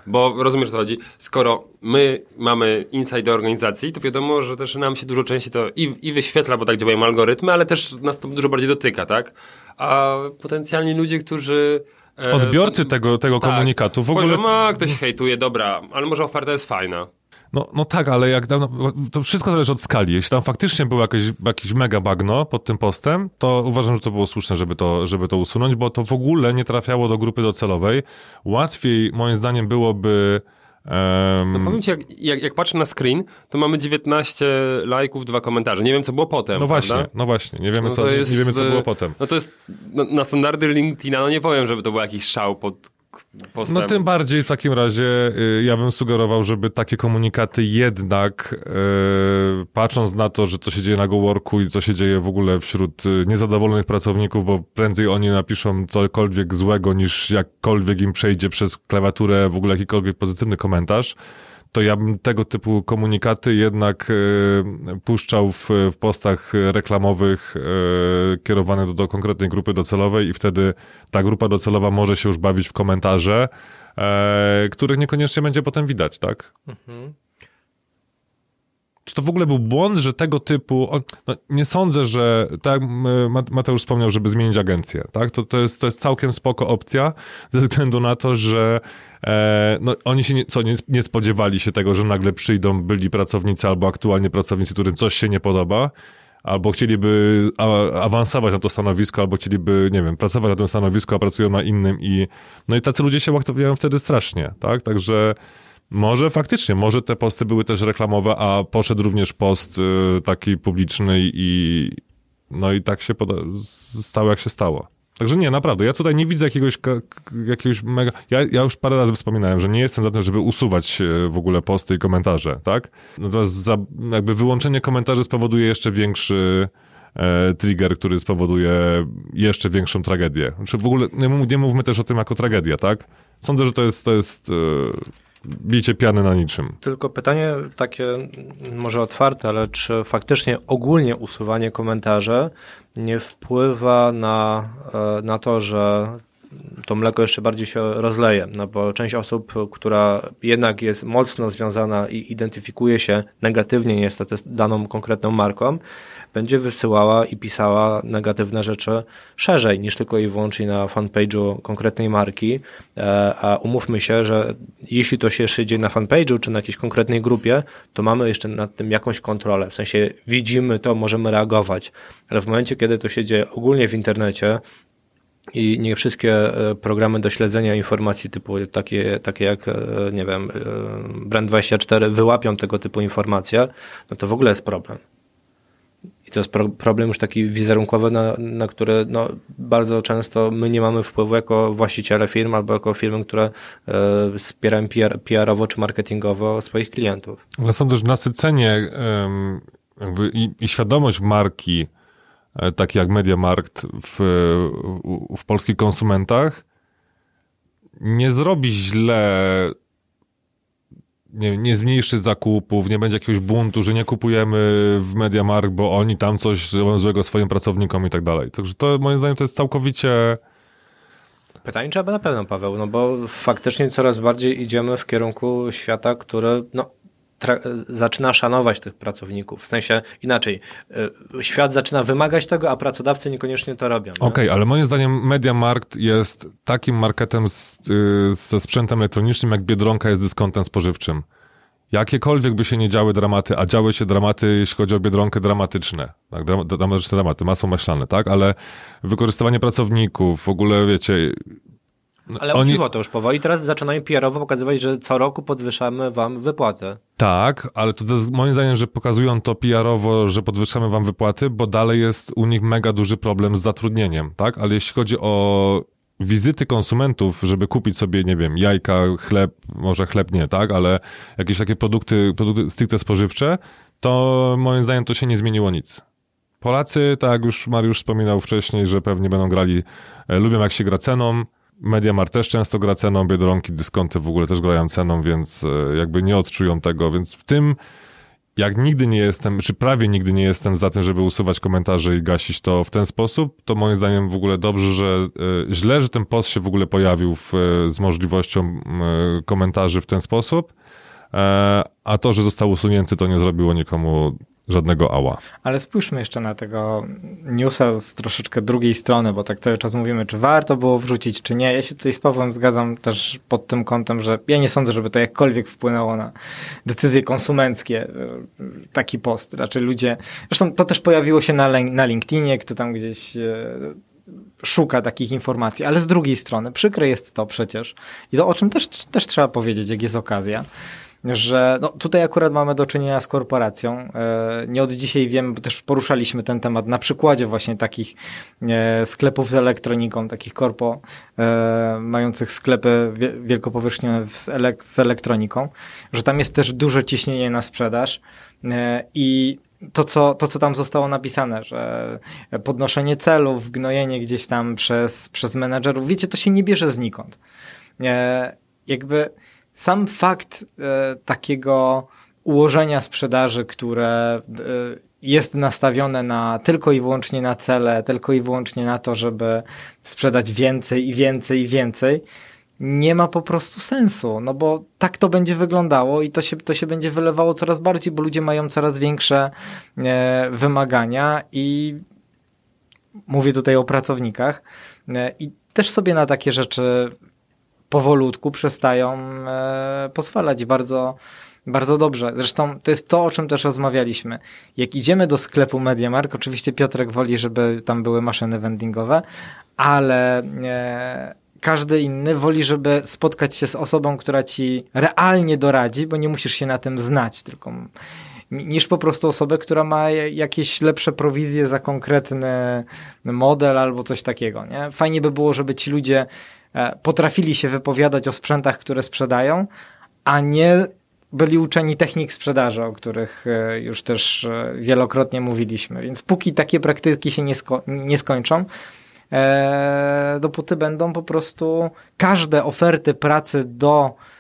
Bo rozumiesz o co chodzi, skoro my mamy insight do organizacji, to wiadomo, że też nam się dużo częściej to i, i wyświetla, bo tak działają algorytmy, ale też nas to dużo bardziej dotyka, tak? A potencjalni ludzie, którzy... e, Odbiorcy tego, tego tak, komunikatu w ogóle... spojrzą, a ktoś hejtuje, dobra, ale może oferta jest fajna. No, no tak, ale jak tam, to wszystko zależy od skali. Jeśli tam faktycznie było jakieś, jakieś mega bagno pod tym postem, to uważam, że to było słuszne, żeby to, żeby to usunąć, bo to w ogóle nie trafiało do grupy docelowej. Łatwiej, moim zdaniem, byłoby. No powiem ci, jak, jak, jak patrzę na screen, to mamy 19 lajków, dwa komentarze. Nie wiem, co było potem. no właśnie, prawda? no właśnie, nie wiemy, No co, jest, nie wiemy, co e, było potem. No to jest no, na standardy LinkedIna, no nie powiem, żeby to był jakiś szał pod postem. No tym bardziej w takim razie y, ja bym sugerował, żeby takie komunikaty jednak, y, patrząc na to, że co się dzieje na GoWorku i co się dzieje w ogóle wśród y, niezadowolonych pracowników, bo prędzej oni napiszą cokolwiek złego niż jakkolwiek im przejdzie przez klawiaturę w ogóle jakikolwiek pozytywny komentarz, to ja bym tego typu komunikaty jednak y, puszczał w, w postach reklamowych y, kierowanych do, do konkretnej grupy docelowej i wtedy ta grupa docelowa może się już bawić w komentarze, e, których niekoniecznie będzie potem widać, tak? Czy to w ogóle był błąd, że tego typu. No, nie sądzę, że. Tak, Ma- Mateusz wspomniał, żeby zmienić agencję. Tak? To, to, jest, to jest całkiem spoko opcja, ze względu na to, że e, no, oni się nie, co, nie, nie spodziewali się tego, że nagle przyjdą byli pracownicy albo aktualnie pracownicy, którym coś się nie podoba. Albo chcieliby awansować na to stanowisko, albo chcieliby, nie wiem, pracować na tym stanowisku, a pracują na innym i no i tacy ludzie się łaktawiają wtedy strasznie, tak? Także może faktycznie, może te posty były też reklamowe, a poszedł również post y, taki publiczny i no i tak się stało, jak się stało. Także nie, naprawdę, ja tutaj nie widzę jakiegoś, jakiegoś mega... Ja, ja już parę razy wspominałem, że nie jestem za tym, żeby usuwać e, w ogóle posty i komentarze, tak? Natomiast za, jakby wyłączenie komentarzy spowoduje jeszcze większy e, trigger, który spowoduje jeszcze większą tragedię. Znaczy w ogóle nie, nie mówmy też o tym jako tragedia, tak? Sądzę, że to jest, to jest e, bicie piany na niczym. Tylko pytanie takie może otwarte, ale czy faktycznie ogólnie usuwanie komentarzy nie wpływa na, e, na to, że to mleko jeszcze bardziej się rozleje, no bo część osób, która jednak jest mocno związana i identyfikuje się negatywnie niestety z daną konkretną marką, będzie wysyłała i pisała negatywne rzeczy szerzej niż tylko i wyłącznie na fanpage'u konkretnej marki, E, a umówmy się, że jeśli to się dzieje na fanpage'u czy na jakiejś konkretnej grupie, to mamy jeszcze nad tym jakąś kontrolę, w sensie widzimy to, możemy reagować, ale w momencie, kiedy to się dzieje ogólnie w internecie, i nie wszystkie e, programy do śledzenia informacji typu takie, takie jak, e, nie wiem, e, Brand24 wyłapią tego typu informacje, no to w ogóle jest problem. I to jest pro, problem już taki wizerunkowy, na, na który no, bardzo często my nie mamy wpływu jako właściciele firm albo jako firmy, które e, wspierają PR, PR-owo czy marketingowo swoich klientów. Ale sądzę, że nasycenie jakby i, i świadomość marki, e, takie jak Mediamarkt w, w polskich konsumentach, nie zrobi źle nie, nie zmniejszy zakupów, nie będzie jakiegoś buntu, że nie kupujemy w Mediamarkt, bo oni tam coś zrobią złego swoim pracownikom i tak dalej. Także to moim zdaniem to jest całkowicie... Pytanie trzeba na pewno, Paweł, no bo faktycznie coraz bardziej idziemy w kierunku świata, który no, zaczyna szanować tych pracowników. W sensie inaczej, y, świat zaczyna wymagać tego, a pracodawcy niekoniecznie to robią. Okej, okay, ale moim zdaniem Mediamarkt jest takim marketem z, y, ze sprzętem elektronicznym, jak Biedronka jest dyskontem spożywczym. Jakiekolwiek by się nie działy dramaty, a działy się dramaty, jeśli chodzi o Biedronkę, dramatyczne. Tak, dramatyczne dramaty, masło maślane, tak? Ale wykorzystywanie pracowników, w ogóle, wiecie, ale Oni... ucichło to już powoli. Teraz zaczynają PR-owo pokazywać, że co roku podwyższamy wam wypłatę. Tak, ale to moim zdaniem, że pokazują to PR-owo, że podwyższamy wam wypłaty, bo dalej jest u nich mega duży problem z zatrudnieniem, tak? Ale jeśli chodzi o wizyty konsumentów, żeby kupić sobie, nie wiem, jajka, chleb, może chleb nie, tak? Ale jakieś takie produkty, produkty stricte spożywcze, to moim zdaniem to się nie zmieniło nic. Polacy, tak jak już Mariusz wspominał wcześniej, że pewnie będą grali, e, lubią jak się gra ceną, Mediamar też często gra ceną, Biedronki, dyskonty w ogóle też grają ceną, więc e, jakby nie odczują tego, więc w tym jak nigdy nie jestem, czy prawie nigdy nie jestem za tym, żeby usuwać komentarze i gasić to w ten sposób, to moim zdaniem w ogóle dobrze, że e, źle, że ten post się w ogóle pojawił w, e, z możliwością komentarzy w ten sposób, a to, że został usunięty, to nie zrobiło nikomu żadnego ała. Ale spójrzmy jeszcze na tego newsa z troszeczkę drugiej strony, bo tak cały czas mówimy, czy warto było wrzucić, czy nie. Ja się tutaj z Pawłem zgadzam też pod tym kątem, że ja nie sądzę, żeby to jakkolwiek wpłynęło na decyzje konsumenckie, taki post. Raczej ludzie, zresztą to też pojawiło się na, na LinkedInie, kto tam gdzieś e, szuka takich informacji, ale z drugiej strony przykre jest to przecież i to o czym też, też trzeba powiedzieć, jak jest okazja, że no, tutaj akurat mamy do czynienia z korporacją. E, nie od dzisiaj wiem, bo też poruszaliśmy ten temat na przykładzie właśnie takich e, sklepów z elektroniką, takich korpo e, mających sklepy wielkopowierzchniowe z, elek z elektroniką, że tam jest też duże ciśnienie na sprzedaż i to co, to, co tam zostało napisane, że podnoszenie celów, gnojenie gdzieś tam przez, przez menedżerów, wiecie, to się nie bierze znikąd. Jakby sam fakt e, takiego ułożenia sprzedaży, które e, jest nastawione na tylko i wyłącznie na cele, tylko i wyłącznie na to, żeby sprzedać więcej i więcej i więcej, nie ma po prostu sensu, no bo tak to będzie wyglądało i to się, to się będzie wylewało coraz bardziej, bo ludzie mają coraz większe e, wymagania i mówię tutaj o pracownikach e, i też sobie na takie rzeczy powolutku przestają e, pozwalać bardzo, bardzo dobrze. Zresztą to jest to, o czym też rozmawialiśmy. Jak idziemy do sklepu MediaMark, oczywiście Piotrek woli, żeby tam były maszyny vendingowe, ale e, każdy inny woli, żeby spotkać się z osobą, która ci realnie doradzi, bo nie musisz się na tym znać, tylko niż po prostu osobę, która ma jakieś lepsze prowizje za konkretny model albo coś takiego. Nie? Fajnie by było, żeby ci ludzie potrafili się wypowiadać o sprzętach, które sprzedają, a nie byli uczeni technik sprzedaży, o których e, już też e, wielokrotnie mówiliśmy. Więc póki takie praktyki się nie, sko nie skończą, dopóty będą po prostu każde oferty pracy do e,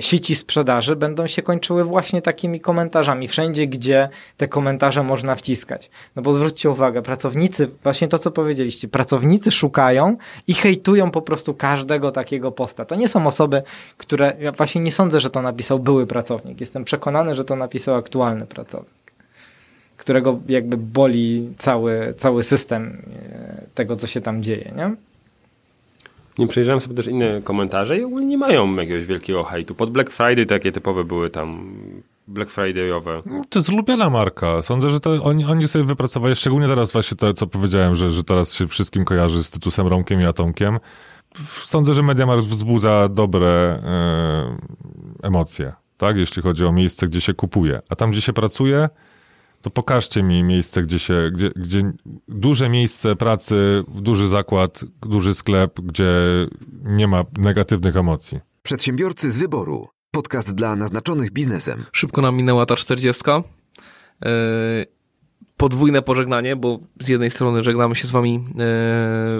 sieci sprzedaży będą się kończyły właśnie takimi komentarzami, wszędzie gdzie te komentarze można wciskać. No bo zwróćcie uwagę, pracownicy, właśnie to co powiedzieliście, pracownicy szukają i hejtują po prostu każdego takiego posta. To nie są osoby, które, ja właśnie nie sądzę, że to napisał były pracownik. Jestem przekonany, że to napisał aktualny pracownik którego jakby boli cały, cały system e, tego, co się tam dzieje, nie? Nie przejrzałem sobie też inne komentarze i ogólnie nie mają jakiegoś wielkiego hejtu. Pod Black Friday takie typowe były tam Black Friday'owe. To jest lubiana marka. Sądzę, że to oni, oni sobie wypracowali, szczególnie teraz właśnie to, co powiedziałem, że, że teraz się wszystkim kojarzy z Tytusem, Romkiem i Atomkiem. Sądzę, że Mediamarkt wzbudza dobre e, emocje, tak? Jeśli chodzi o miejsce, gdzie się kupuje. A tam, gdzie się pracuje, to pokażcie mi miejsce, gdzie się, gdzie, gdzie duże miejsce pracy, duży zakład, duży sklep, gdzie nie ma negatywnych emocji. Przedsiębiorcy z wyboru. Podcast dla naznaczonych biznesem. Szybko nam minęła ta 40. Yy, podwójne pożegnanie, bo z jednej strony żegnamy się z wami yy,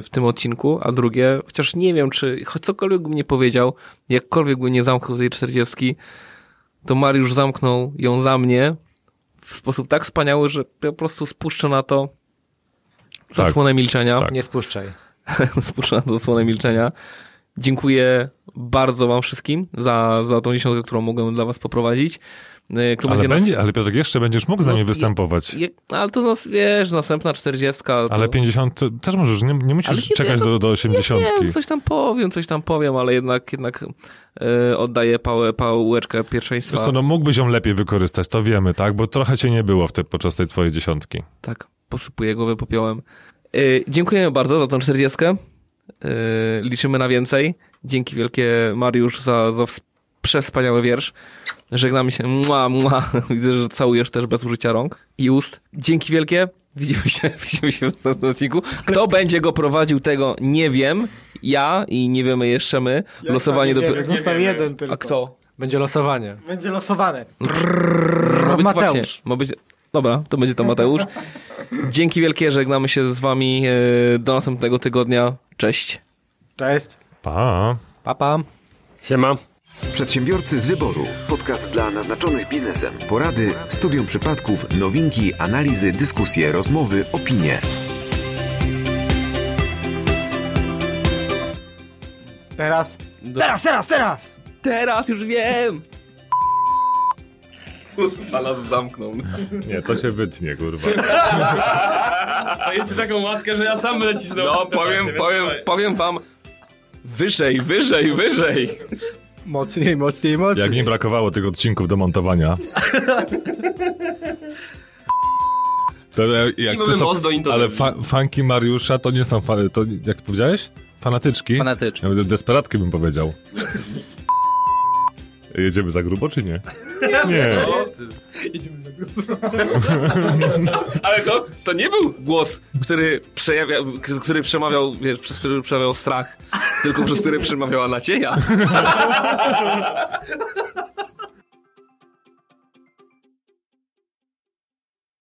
w tym odcinku, a drugie, chociaż nie wiem, czy choć cokolwiek bym nie powiedział, jakkolwiek bym nie zamknął tej 40, to Mariusz zamknął ją za mnie w sposób tak wspaniały, że po prostu spuszczę na to Tak. zasłonę milczenia. Tak. Nie spuszczaj. *laughs* spuszczę na to zasłonę milczenia. Dziękuję bardzo wam wszystkim za, za tą dziesiątkę, którą mogłem dla was poprowadzić. Yy, Kto Ale, będzie nas- ale Piotr, jeszcze będziesz mógł No, nami je- występować. Je, ale to nas, wiesz, następna 40. To... Ale 50 to też możesz, nie, nie musisz nie, czekać no, do, do 80. Ja wiem, coś tam powiem, coś tam powiem, ale jednak, jednak e, oddaję pałę, pałeczkę pierwszeństwa. Wiesz co, no mógłbyś ją lepiej wykorzystać, to wiemy, tak? Bo trochę cię nie było w te, podczas tej twojej dziesiątki. Tak, posypuję głowę popiołem. E, dziękujemy bardzo za tą 40. E, liczymy na więcej. Dzięki wielkie Mariusz za, za przespaniały wiersz. Żegnamy się. Mua, mua. *laughs* Widzę, że całujesz też bez użycia rąk i ust. Dzięki wielkie. Widzimy się, *laughs* widzimy się w następnym odcinku. Kto będzie go prowadził, tego nie wiem. Ja i nie wiemy jeszcze my. Losowanie Nie dopiero... wiemy, Został jeden tylko. A kto? Będzie losowanie. Będzie losowane. Ma być Mateusz. Właśnie, ma być... Dobra, to będzie to Mateusz. *laughs* Dzięki wielkie, żegnamy się z wami e, do następnego tygodnia. Cześć. Cześć. Pa! Pa, pa. Siema. Przedsiębiorcy z wyboru. Podcast dla naznaczonych biznesem. Porady, studium przypadków, nowinki, analizy, dyskusje, rozmowy, opinie. Teraz. Teraz, teraz, teraz! Teraz już wiem! A nas zamknął. Nie, to się wytnie, kurwa. *laughs* Dajecie taką matkę, że ja sam będę cisnął. No, powiem, powiem, powiem wam. Wyżej, wyżej, wyżej. Mocniej, mocniej, mocniej. Jak mi brakowało tych odcinków do montowania. *laughs* To, e, jak mamy to są, ale fa, fanki Mariusza to nie są to jak ty powiedziałeś? Fanatyczki? Fanatyczki. Ja desperatki bym powiedział. *laughs* Jedziemy za grubo, czy nie? *laughs* Nie. *laughs* Ale to, to nie był głos, który, przejawia, który przemawiał, wiesz, przez który przemawiał strach, tylko przez który przemawiała nadzieja. *laughs*